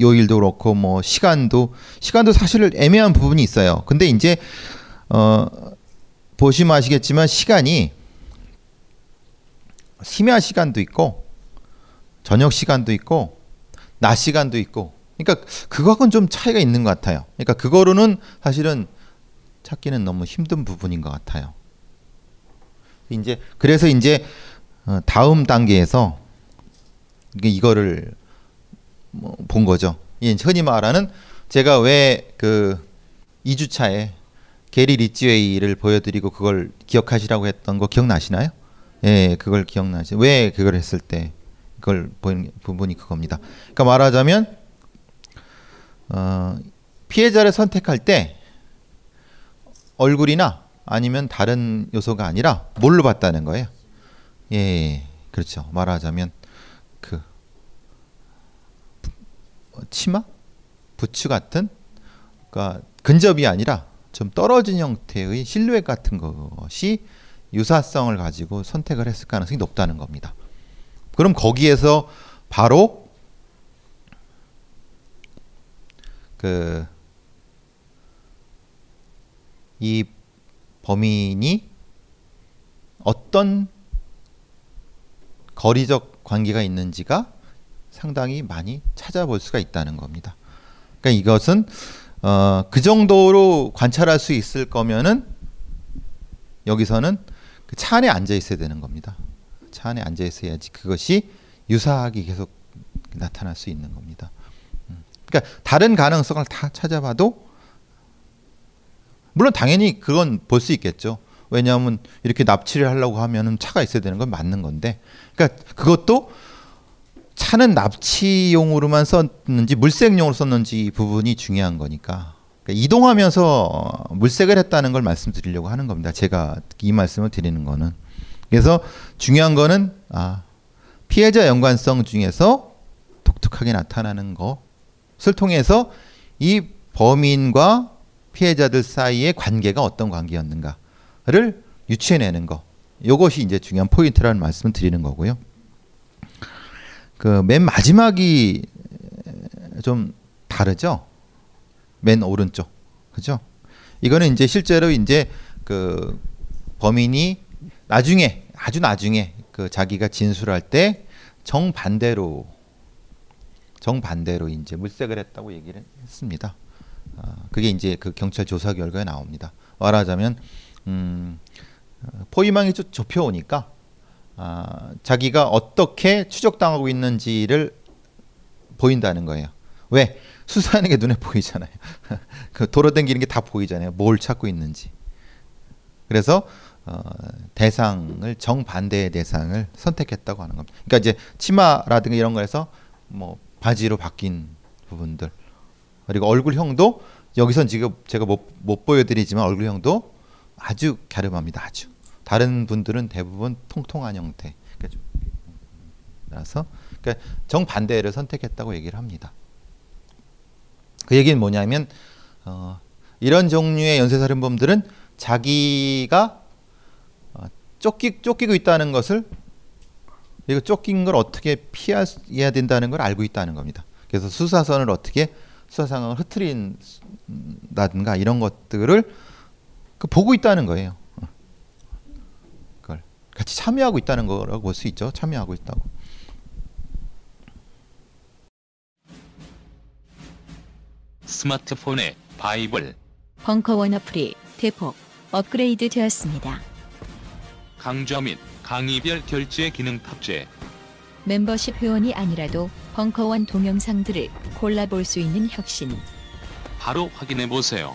Speaker 3: 요일도 그렇고 뭐 시간도 시간도 사실 애매한 부분이 있어요. 근데 이제 어 보시면 아시겠지만 시간이 심야 시간도 있고 저녁 시간도 있고 낮 시간도 있고 그러니까 그거하고는 좀 차이가 있는 것 같아요. 그러니까 그거로는 사실은 찾기는 너무 힘든 부분인 것 같아요. 이제 그래서 이제 어, 다음 단계에서 이거를 뭐 본 거죠. 흔히 말하는 제가 왜 그 2주차에 게리 리치웨이를 보여드리고 그걸 기억하시라고 했던 거 기억나시나요? 예, 그걸 기억나시. 왜 그걸 했을 때 그걸 보는 부분이 그겁니다. 그러니까 말하자면 어, 피해자를 선택할 때 얼굴이나 아니면 다른 요소가 아니라 뭘로 봤다는 거예요. 예, 그렇죠. 말하자면 그 치마, 부츠 같은 그러니까 근접이 아니라 좀 떨어진 형태의 실루엣 같은 것이 유사성을 가지고 선택을 했을 가능성이 높다는 겁니다. 그럼 거기에서 바로 그 이 범인이 어떤 거리적 관계가 있는지가 상당히 많이 찾아볼 수가 있다는 겁니다. 그러니까 이것은 어, 그 정도로 관찰할 수 있을 거면은 여기서는 그 차 안에 앉아 있어야 되는 겁니다. 차 안에 앉아 있어야지 그것이 유사하게 계속 나타날 수 있는 겁니다. 음. 그러니까 다른 가능성을 다 찾아봐도 물론 당연히 그건 볼 수 있겠죠. 왜냐하면 이렇게 납치를 하려고 하면은 차가 있어야 되는 건 맞는 건데, 그러니까 그것도 차는 납치용으로만 썼는지 물색용으로 썼는지 부분이 중요한 거니까. 그러니까 이동하면서 물색을 했다는 걸 말씀드리려고 하는 겁니다. 제가 이 말씀을 드리는 거는. 그래서 중요한 거는 아, 피해자 연관성 중에서 독특하게 나타나는 것을 통해서 이 범인과 피해자들 사이의 관계가 어떤 관계였는가 를 유추해내는 거. 이것이 이제 중요한 포인트라는 말씀을 드리는 거고요. 그 맨 마지막이 좀 다르죠. 맨 오른쪽, 그죠? 이거는 이제 실제로 이제 그 범인이 나중에 아주 나중에 그 자기가 진술할 때 정반대로 정반대로 이제 물색을 했다고 얘기를 했습니다. 아, 그게 이제 그 경찰 조사 결과에 나옵니다. 말하자면 음, 포위망이 좀 좁혀오니까 아, 자기가 어떻게 추적당하고 있는지를 보인다는 거예요. 왜? 수사하는 게 눈에 보이잖아요. <laughs> 그 댕기는 게 다 보이잖아요. 뭘 찾고 있는지. 그래서 어, 대상을 정반대의 대상을 선택했다고 하는 겁니다. 그러니까 이제 치마라든가 이런 거에서 뭐 바지로 바뀐 부분들 그리고 얼굴형도 여기선 지금 제가 못, 못 보여드리지만 얼굴형도 아주 갸름합니다. 아주 다른 분들은 대부분 통통한 형태. 그래서 그러니까 정반대를 선택했다고 얘기를 합니다. 그 얘기는 뭐냐면 어, 이런 종류의 연쇄살인범들은 자기가 어, 쫓기, 쫓기고 있다는 것을 이거 쫓긴 걸 어떻게 피해야 된다는 걸 알고 있다는 겁니다. 그래서 수사선을 어떻게 수사 상황을 흐트린다든가 이런 것들을 그 보고 있다는 거예요. 그걸 같이 참여하고 있다는 거라고 볼 수 있죠. 참여하고 있다고.
Speaker 4: 스마트폰에 바이블,
Speaker 2: 벙커원 어플이 대폭 업그레이드 되었습니다.
Speaker 4: 강좌 및 강의별 결제 기능 탑재.
Speaker 2: 멤버십 회원이 아니라도 벙커원 동영상들을 골라볼 수 있는 혁신.
Speaker 4: 바로 확인해 보세요.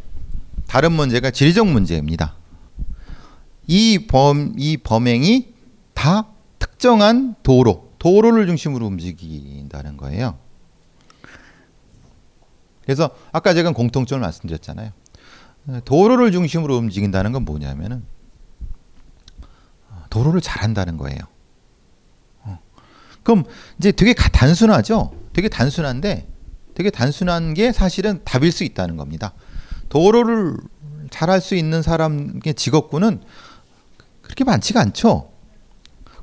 Speaker 3: 다른 문제가 지리적 문제입니다. 이 범, 이 범행이 다 특정한 도로, 도로를 중심으로 움직인다는 거예요. 그래서 아까 제가 공통점을 말씀드렸잖아요. 도로를 중심으로 움직인다는 건 뭐냐면은 도로를 잘한다는 거예요. 어. 그럼 이제 되게 단순하죠. 되게 단순한데 되게 단순한 게 사실은 답일 수 있다는 겁니다. 도로를 잘할 수 있는 사람의 직업군은 그렇게 많지가 않죠.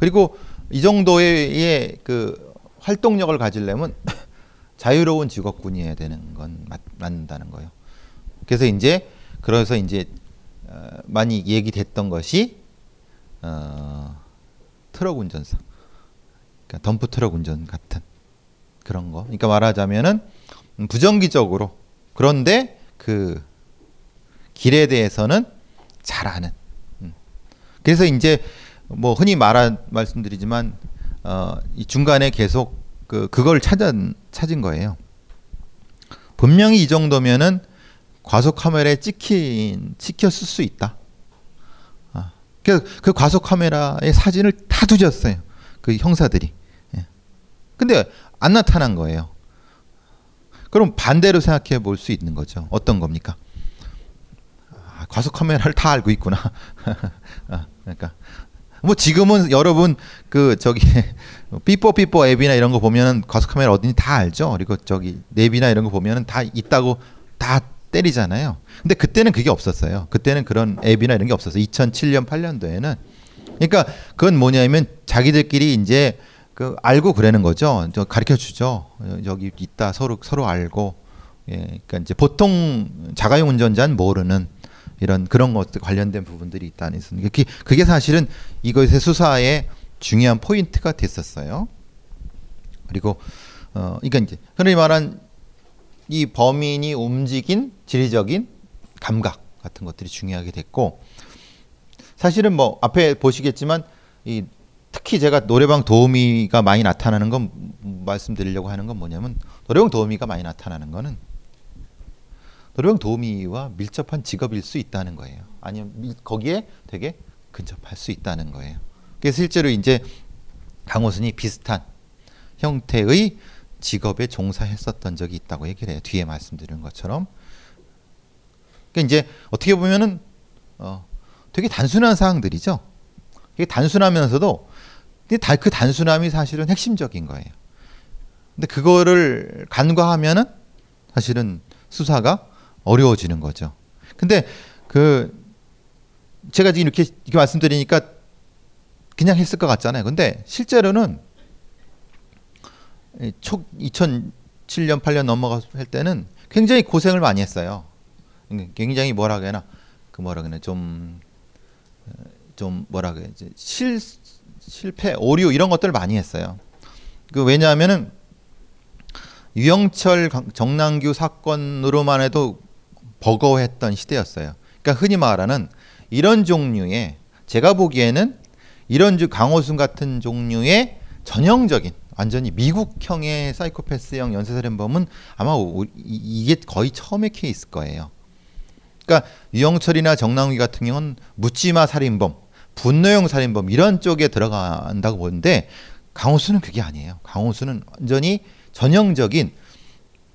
Speaker 3: 그리고 이 정도의 그 활동력을 가지려면 <laughs> 자유로운 직업군이어야 되는 건 맞, 맞는다는 거예요. 그래서 이제 그래서 이제 어, 많이 얘기됐던 것이 어, 트럭 운전사, 그러니까 덤프 트럭 운전 같은 그런 거. 그러니까 말하자면은 부정기적으로 그런데 그 길에 대해서는 잘 아는. 음. 그래서 이제 뭐 흔히 말한 말씀드리지만 어, 이 중간에 계속 그 그걸 찾은 찾은 거예요. 분명히 이 정도면은 과속 카메라에 찍힌 찍혔을 수 있다. 아, 그, 그 과속 카메라의 사진을 다 뒤졌어요. 그 형사들이. 예. 근데 안 나타난 거예요. 그럼 반대로 생각해 볼 수 있는 거죠. 어떤 겁니까? 아, 과속 카메라를 다 알고 있구나. <laughs> 아, 그러니까 뭐 지금은 여러분 그 저기 <laughs> 삐뽀 삐뽀 앱이나 이런 거 보면은 과속 카메라 어딘지 다 알죠. 그리고 저기 앱이나 이런 거 보면은 다 있다고 다 때리잖아요. 근데 그때는 그게 없었어요. 그때는 그런 앱이나 이런 게 없었어요. 2007년 8년도에는 그러니까 그건 뭐냐면 자기들끼리 이제 그 알고 그러는 거죠. 저 가르쳐 주죠. 여기 있다 서로 서로 알고. 예, 그러니까 이제 보통 자가용 운전자는 모르는 이런 그런 것들 관련된 부분들이 있다는 그게, 그게 사실은 이것의 수사의 중요한 포인트가 됐었어요. 그리고 어 그러니까 이제 흔히 말한 이 범인이 움직인 지리적인 감각 같은 것들이 중요하게 됐고 사실은 뭐 앞에 보시겠지만 이 특히 제가 노래방 도우미가 많이 나타나는 건 말씀드리려고 하는 건 뭐냐면 노래방 도우미가 많이 나타나는 거는 노래방 도우미와 밀접한 직업일 수 있다는 거예요. 아니면 거기에 되게 근접할 수 있다는 거예요. 그래서 실제로 이제 강호순이 비슷한 형태의 직업에 종사했었던 적이 있다고 얘기를 해요. 뒤에 말씀드린 것처럼. 그러니까 이제 어떻게 보면은 어 되게 단순한 사항들이죠. 되게 단순하면서도 그 단순함이 사실은 핵심적인 거예요. 근데 그거를 간과하면은 사실은 수사가 어려워지는 거죠. 근데 그 제가 지금 이렇게, 이렇게 말씀드리니까 그냥 했을 것 같잖아요. 근데 실제로는 초 2007년 8년 넘어갔을 때는 굉장히 고생을 많이 했어요. 굉장히 뭐라 그러나 그 뭐라 그러나 좀좀 좀 뭐라 그래 실 실패 오류 이런 것들을 많이 했어요. 그 왜냐하면은 유영철 정남규 사건으로만 해도 버거워했던 시대였어요. 그러니까 흔히 말하는 이런 종류의 제가 보기에는 이런 강호순 같은 종류의 전형적인 완전히 미국형의 사이코패스형 연쇄살인범은 아마 이게 거의 처음의 케이스 거예요. 그러니까 유영철이나 정남기 같은 경우는 묻지마 살인범, 분노형 살인범 이런 쪽에 들어간다고 보는데 강호수는 그게 아니에요. 강호수는 완전히 전형적인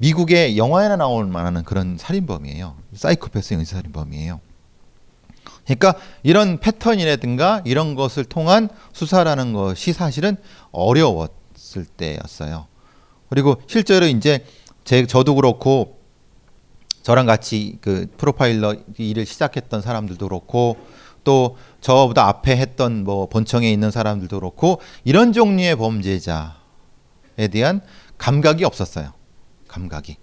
Speaker 3: 미국의 영화에나 나올 만한 그런 살인범이에요. 사이코패스 연쇄살인범이에요. 그러니까 이런 패턴이라든가 이런 것을 통한 수사라는 것이 사실은 어려웠 있을 때였어요. 그리고 실제로 이제 제 저도 그렇고 저랑 같이 그 프로파일러 일을 시작했던 사람들도 그렇고 또 저보다 앞에 했던 뭐 본청에 있는 사람들도 그렇고 이런 종류의 범죄자에 대한 감각이 없었어요. 감각이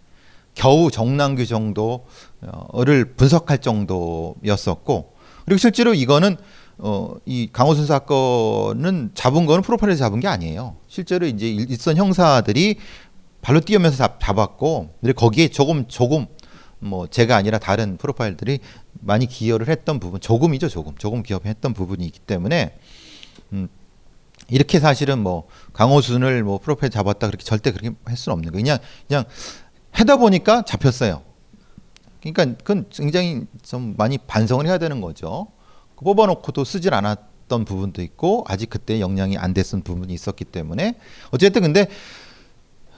Speaker 3: 겨우 정남규 정도를 분석할 정도였었고 그리고 실제로 이거는 어, 이 강호순 사건은 잡은 거는 프로파일에서 잡은 게 아니에요. 실제로 이제 일선 형사들이 발로 뛰어면서 잡, 잡았고, 근데 거기에 조금 조금 뭐 제가 아니라 다른 프로파일들이 많이 기여를 했던 부분, 조금이죠, 조금, 조금 기여했던 부분이 있기 때문에 음, 이렇게 사실은 뭐 강호순을 뭐 프로파일 잡았다 그렇게 절대 그렇게 할 수는 없는 거예요. 그냥 그냥 해다 보니까 잡혔어요. 그러니까 그건 굉장히 좀 많이 반성을 해야 되는 거죠. 그 뽑아놓고도 쓰질 않았던 부분도 있고 아직 그때 역량이 안 됐던 부분이 있었기 때문에 어쨌든 근데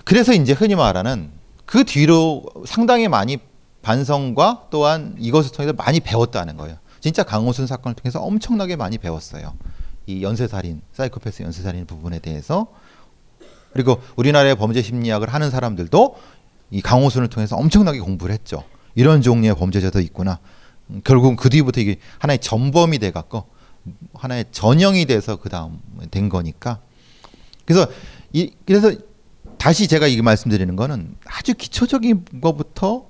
Speaker 3: 그래서 이제 흔히 말하는 그 뒤로 상당히 많이 반성과 또한 이것을 통해서 많이 배웠다는 거예요. 진짜 강호순 사건을 통해서 엄청나게 많이 배웠어요. 이 연쇄살인, 사이코패스 연쇄살인 부분에 대해서 그리고 우리나라의 범죄 심리학을 하는 사람들도 이 강호순을 통해서 엄청나게 공부를 했죠. 이런 종류의 범죄자도 있구나. 결국 그 뒤부터 이게 하나의 전범이 돼 갖고 하나의 전형이 돼서 그 다음 된 거니까 그래서 이 그래서 다시 제가 이게 말씀드리는 거는 아주 기초적인 것부터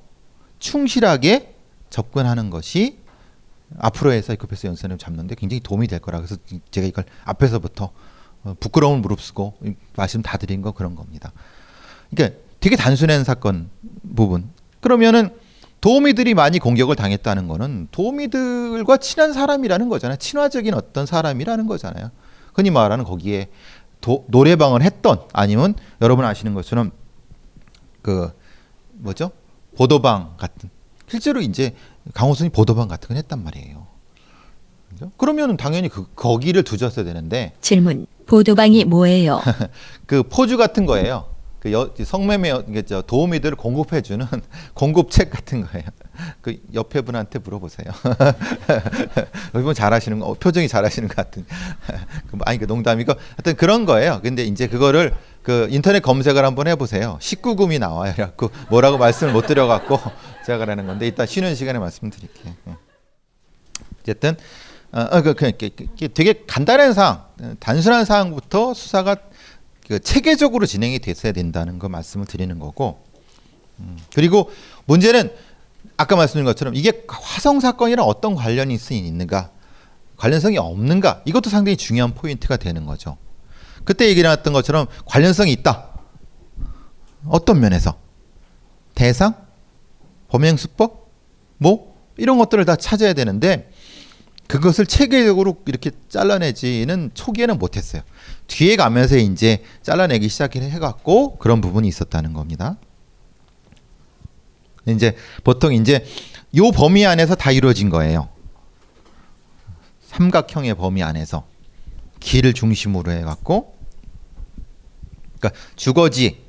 Speaker 3: 충실하게 접근하는 것이 앞으로의 사이코패스 연쇄를 잡는데 굉장히 도움이 될 거라 그래서 제가 이걸 앞에서부터 어, 부끄러움을 무릅쓰고 말씀 다 드린 거 그런 겁니다. 그러니까 되게 단순한 사건 부분. 그러면은 도우미들이 많이 공격을 당했다는 거는 도우미들과 친한 사람이라는 거잖아요. 친화적인 어떤 사람이라는 거잖아요. 흔히 말하는 거기에 도, 노래방을 했던 아니면 여러분 아시는 것처럼 그 뭐죠 보도방 같은 실제로 이제 강호순이 보도방 같은 건 했단 말이에요. 그러면 당연히 그 거기를 두셨어야 되는데
Speaker 2: 질문. 보도방이 뭐예요? <laughs>
Speaker 3: 그 포주 같은 거예요. 그 여, 성매매 도우미들을 공급해주는 <laughs> 공급책 같은 거예요. 그 옆에 분한테 물어보세요. <laughs> 여러분 잘하시는 거, 어, 표정이 잘하시는 것 같은. <laughs> 그 뭐, 아니 그 농담이고 하여튼 그런 거예요. 근데 이제 그거를 그 인터넷 검색을 한번 해보세요. 19금이 나와요. 그래갖고 뭐라고 말씀을 못 드려갖고 제가 그러는 건데 이따 쉬는 시간에 말씀드릴게요. 예. 어쨌든 어, 어, 그, 그, 그, 그 되게 간단한 사항, 단순한 사항부터 수사가 그 체계적으로 진행이 됐어야 된다는 거 말씀을 드리는 거고 음, 그리고 문제는 아까 말씀드린 것처럼 이게 화성 사건이랑 어떤 관련이 있는가 관련성이 없는가 이것도 상당히 중요한 포인트가 되는 거죠. 그때 얘기 나왔던 것처럼 관련성이 있다. 어떤 면에서 대상, 범행 수법, 뭐 이런 것들을 다 찾아야 되는데 그것을 체계적으로 이렇게 잘라내지는 초기에는 못했어요. 뒤에 가면서 이제 잘라내기 시작해갖고 그런 부분이 있었다는 겁니다. 이제 보통 이제 요 범위 안에서 다 이루어진 거예요. 삼각형의 범위 안에서 길을 중심으로 해갖고, 그러니까 주거지,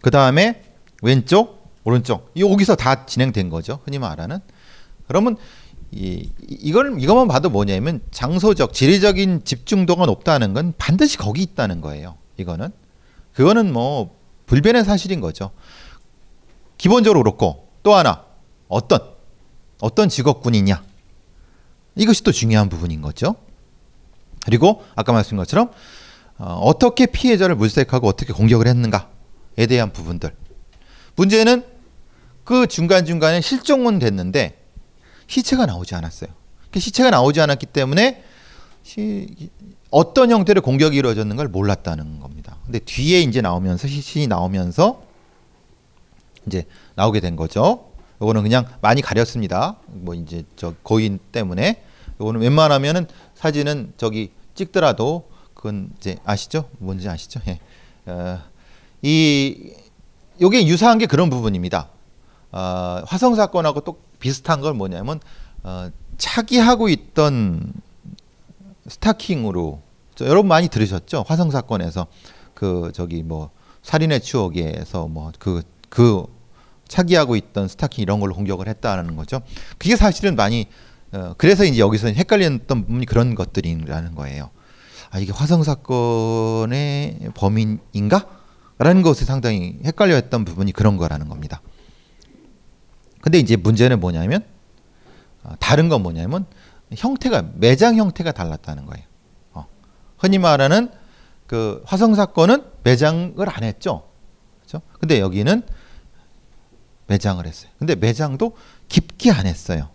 Speaker 3: 그 다음에 왼쪽, 오른쪽 여기서 다 진행된 거죠. 흔히 말하는. 그러면 이 이걸 이것만 봐도 뭐냐면 장소적 지리적인 집중도가 높다는 건 반드시 거기 있다는 거예요. 이거는 그거는 뭐 불변의 사실인 거죠. 기본적으로 그렇고 또 하나 어떤 어떤 직업군이냐 이것이 또 중요한 부분인 거죠. 그리고 아까 말씀드린 것처럼 어, 떻게 피해자를 물색하고 어떻게 공격을 했는가에 대한 부분들. 문제는 그 중간 중간에 실종은 됐는데 시체가 나오지 않았어요. 그 시체가 나오지 않았기 때문에 시, 어떤 형태로 공격이 이루어졌는가를 몰랐다는 겁니다. 근데 뒤에 이제 나오면서 시신이 나오면서 이제 나오게 된 거죠. 요거는 그냥 많이 가렸습니다. 뭐 이제 저 고인 때문에 요거는 웬만하면은 사진은 저기 찍더라도 그건 이제 아시죠? 뭔지 아시죠? 예. 어, 이 요게 유사한 게 그런 부분입니다. 어, 화성 사건하고 또 비슷한 걸 뭐냐면 어, 차기하고 있던 스타킹으로 여러분 많이 들으셨죠? 화성 사건에서 그 저기 뭐 살인의 추억에서 뭐 그그 그 차기하고 있던 스타킹 이런 걸로 공격을 했다는 거죠. 그게 사실은 많이 어, 그래서 이제 여기서 헷갈렸던 부분이 그런 것들이라는 거예요. 아 이게 화성 사건의 범인인가? 라는 것에 상당히 헷갈려 했던 부분이 그런 거라는 겁니다. 근데 이제 문제는 뭐냐면 어, 다른 건 뭐냐면 형태가 매장 형태가 달랐다는 거예요. 어. 흔히 말하는 그 화성 사건은 매장을 안 했죠. 그렇죠? 근데 여기는 매장을 했어요. 근데 매장도 깊게 안 했어요.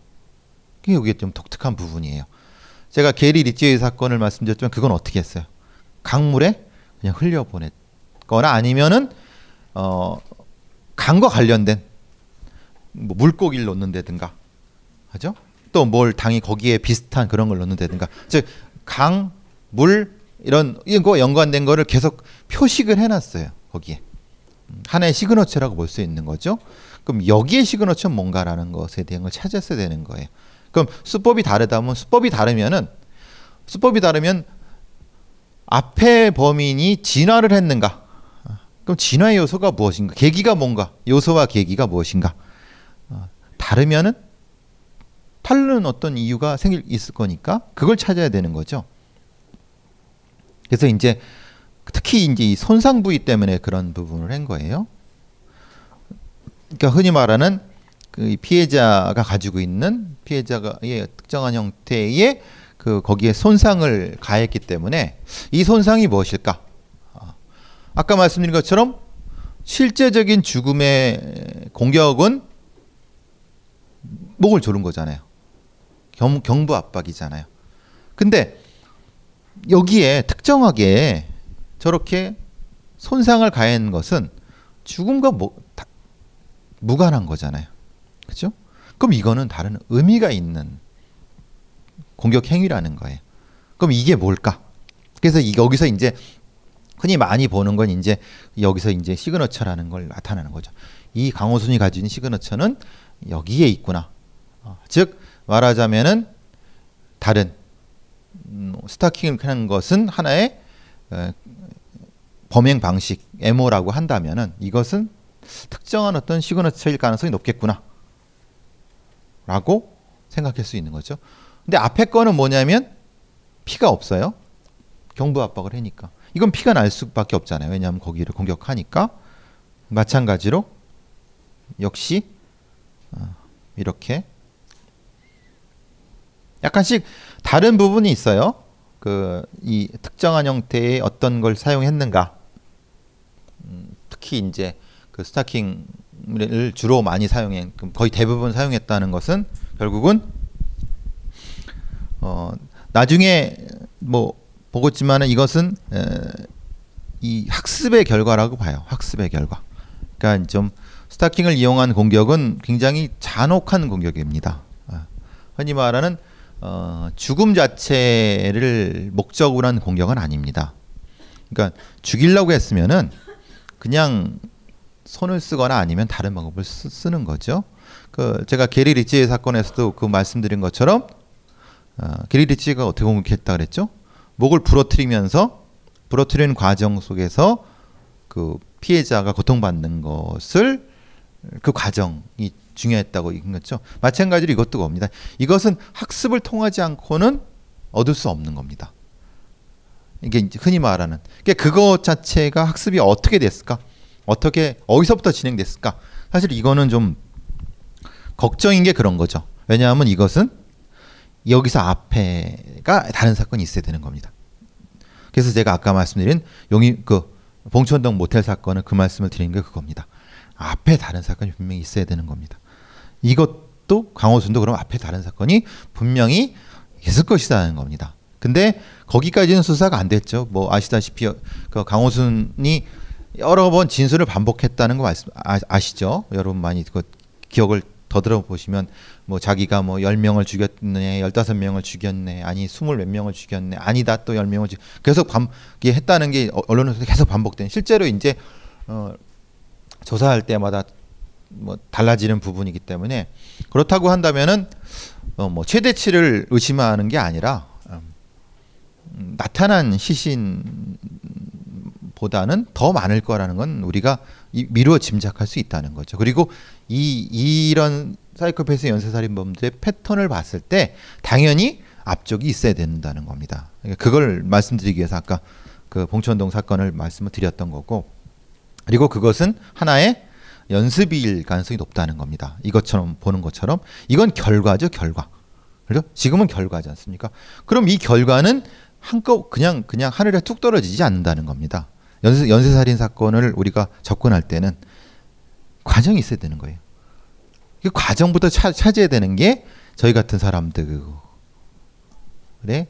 Speaker 3: 이게 좀 독특한 부분이에요. 제가 게리 리치의 사건을 말씀드렸지만 그건 어떻게 했어요? 강물에 그냥 흘려 보냈거나 아니면은 어 강과 관련된 뭐 물고기를 넣는다든가 하죠. 또 뭘 당이 거기에 비슷한 그런 걸 넣는다든가 즉 강, 물 이런 이거 연관된 거를 계속 표식을 해놨어요 거기에 하나의 시그너처라고 볼 수 있는 거죠. 그럼 여기에 시그너처는 뭔가라는 것에 대한 걸 찾았어야 되는 거예요. 그럼 수법이 다르다면 수법이 다르면은 수법이 다르면 앞에 범인이 진화를 했는가? 그럼 진화의 요소가 무엇인가? 계기가 뭔가? 요소와 계기가 무엇인가? 다르면은 다른 어떤 이유가 생길 있을 거니까 그걸 찾아야 되는 거죠. 그래서 이제 특히 이제 이 손상 부위 때문에 그런 부분을 한 거예요. 그러니까 흔히 말하는 그 피해자가 가지고 있는 피해자가 예, 특정한 형태의 그 거기에 손상을 가했기 때문에 이 손상이 무엇일까? 아, 아까 말씀드린 것처럼 실제적인 죽음의 공격은 목을 조른 거잖아요. 경, 경부 압박이잖아요. 근데 여기에 특정하게 저렇게 손상을 가한 것은 죽음과 뭐, 다, 무관한 거잖아요. 그죠? 그럼 이거는 다른 의미가 있는 공격 행위라는 거예요. 그럼 이게 뭘까? 그래서 이, 여기서 이제 흔히 많이 보는 건 이제 여기서 이제 시그너처라는 걸 나타내는 거죠. 이 강호순이 가진 시그너처는 여기에 있구나. 어, 즉 말하자면은 다른 음, 스타킹을 하는 것은 하나의 어, 범행 방식 MO라고 한다면은 이것은 특정한 어떤 시그너처일 가능성이 높겠구나. 라고 생각할 수 있는 거죠. 근데 앞에 거는 뭐냐면 피가 없어요. 경부 압박을 하니까. 이건 피가 날 수밖에 없잖아요. 왜냐하면 거기를 공격하니까. 마찬가지로 역시 어, 이렇게 약간씩 다른 부분이 있어요. 그 이 특정한 형태의 어떤 걸 사용했는가. 음, 특히 이제 그 스타킹을 주로 많이 사용해 거의 대부분 사용했다는 것은 결국은 어 나중에 뭐 보겠지만은 이것은 에, 이 학습의 결과라고 봐요. 학습의 결과. 그러니까 좀 스타킹을 이용한 공격은 굉장히 잔혹한 공격입니다. 아, 흔히 말하는 어, 죽음 자체를 목적으로 한 공격은 아닙니다. 그러니까 죽이려고 했으면은 그냥 손을 쓰거나 아니면 다른 방법을 쓰, 는 거죠. 그 제가 게리 리치의 사건에서도 그 말씀드린 것처럼 어, 게리 리치가 어떻게 공격했다 그랬죠? 목을 부러뜨리면서 부러뜨리는 과정 속에서 그 피해자가 고통받는 것을 그 과정이 중요했다고 이겼죠. 마찬가지로 이것도 겁니다. 이것은 학습을 통하지 않고는 얻을 수 없는 겁니다. 이게 흔히 말하는 그러니까 그것 자체가 학습이 어떻게 됐을까? 어떻게 어디서부터 진행됐을까? 사실 이거는 좀 걱정인 게 그런 거죠. 왜냐하면 이것은 여기서 앞에가 다른 사건이 있어야 되는 겁니다. 그래서 제가 아까 말씀드린 용인 그 봉천동 모텔 사건은 그 말씀을 드린 게 그겁니다. 앞에 다른 사건이 분명히 있어야 되는 겁니다. 이것도 강호순도 그럼 앞에 다른 사건이 분명히 있을 것이라는 겁니다. 근데 거기까지는 수사가 안 됐죠. 뭐 아시다시피 그 강호순이 여러 번 진술을 반복했다는 거 말씀 아, 시죠 여러분 많이 그 기억을 더 들어보시면 뭐 자기가 뭐 10명을 죽였네, 15명을 죽였네, 아니 20몇 명을 죽였네, 아니다 또 10명을 죽 계속 반 했다는 게 어, 언론에서 계속 반복된 실제로 이제 어 조사할 때마다 뭐 달라지는 부분이기 때문에 그렇다고 한다면은 어 뭐 최대치를 의심하는 게 아니라 음, 나타난 시신보다는 더 많을 거라는 건 우리가 미루어 짐작할 수 있다는 거죠. 그리고 이 이런 사이코패스 연쇄살인범들의 패턴을 봤을 때 당연히 앞쪽이 있어야 된다는 겁니다. 그러니까 그걸 말씀드리기 위해서 아까 그 봉천동 사건을 말씀을 드렸던 거고 그리고 그것은 하나의 연습일 가능성이 높다는 겁니다. 이것처럼 보는 것처럼 이건 결과죠, 결과. 그죠? 지금은 결과지 않습니까? 그럼 이 결과는 한껏 그냥 그냥 하늘에 툭 떨어지지 않는다는 겁니다. 연쇄 연쇄살인 사건을 우리가 접근할 때는 과정이 있어야 되는 거예요. 그 과정부터 차, 찾아야 되는 게 저희 같은 사람들의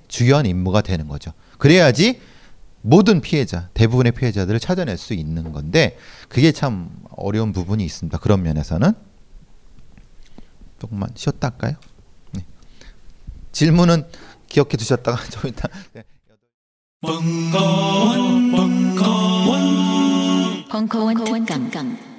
Speaker 3: 주요한 임무가 되는 거죠. 그래야지 모든 피해자, 대부분의 피해자들을 찾아낼 수 있는 건데 그게 참 어려운 부분이 있습니다. 그런 면에서는 조금만 쉬었다 할까요? 네. 질문은 기억해 두셨다가 <laughs> 좀 이따 네.
Speaker 2: 벙커원, 벙커원, 벙커원 특강.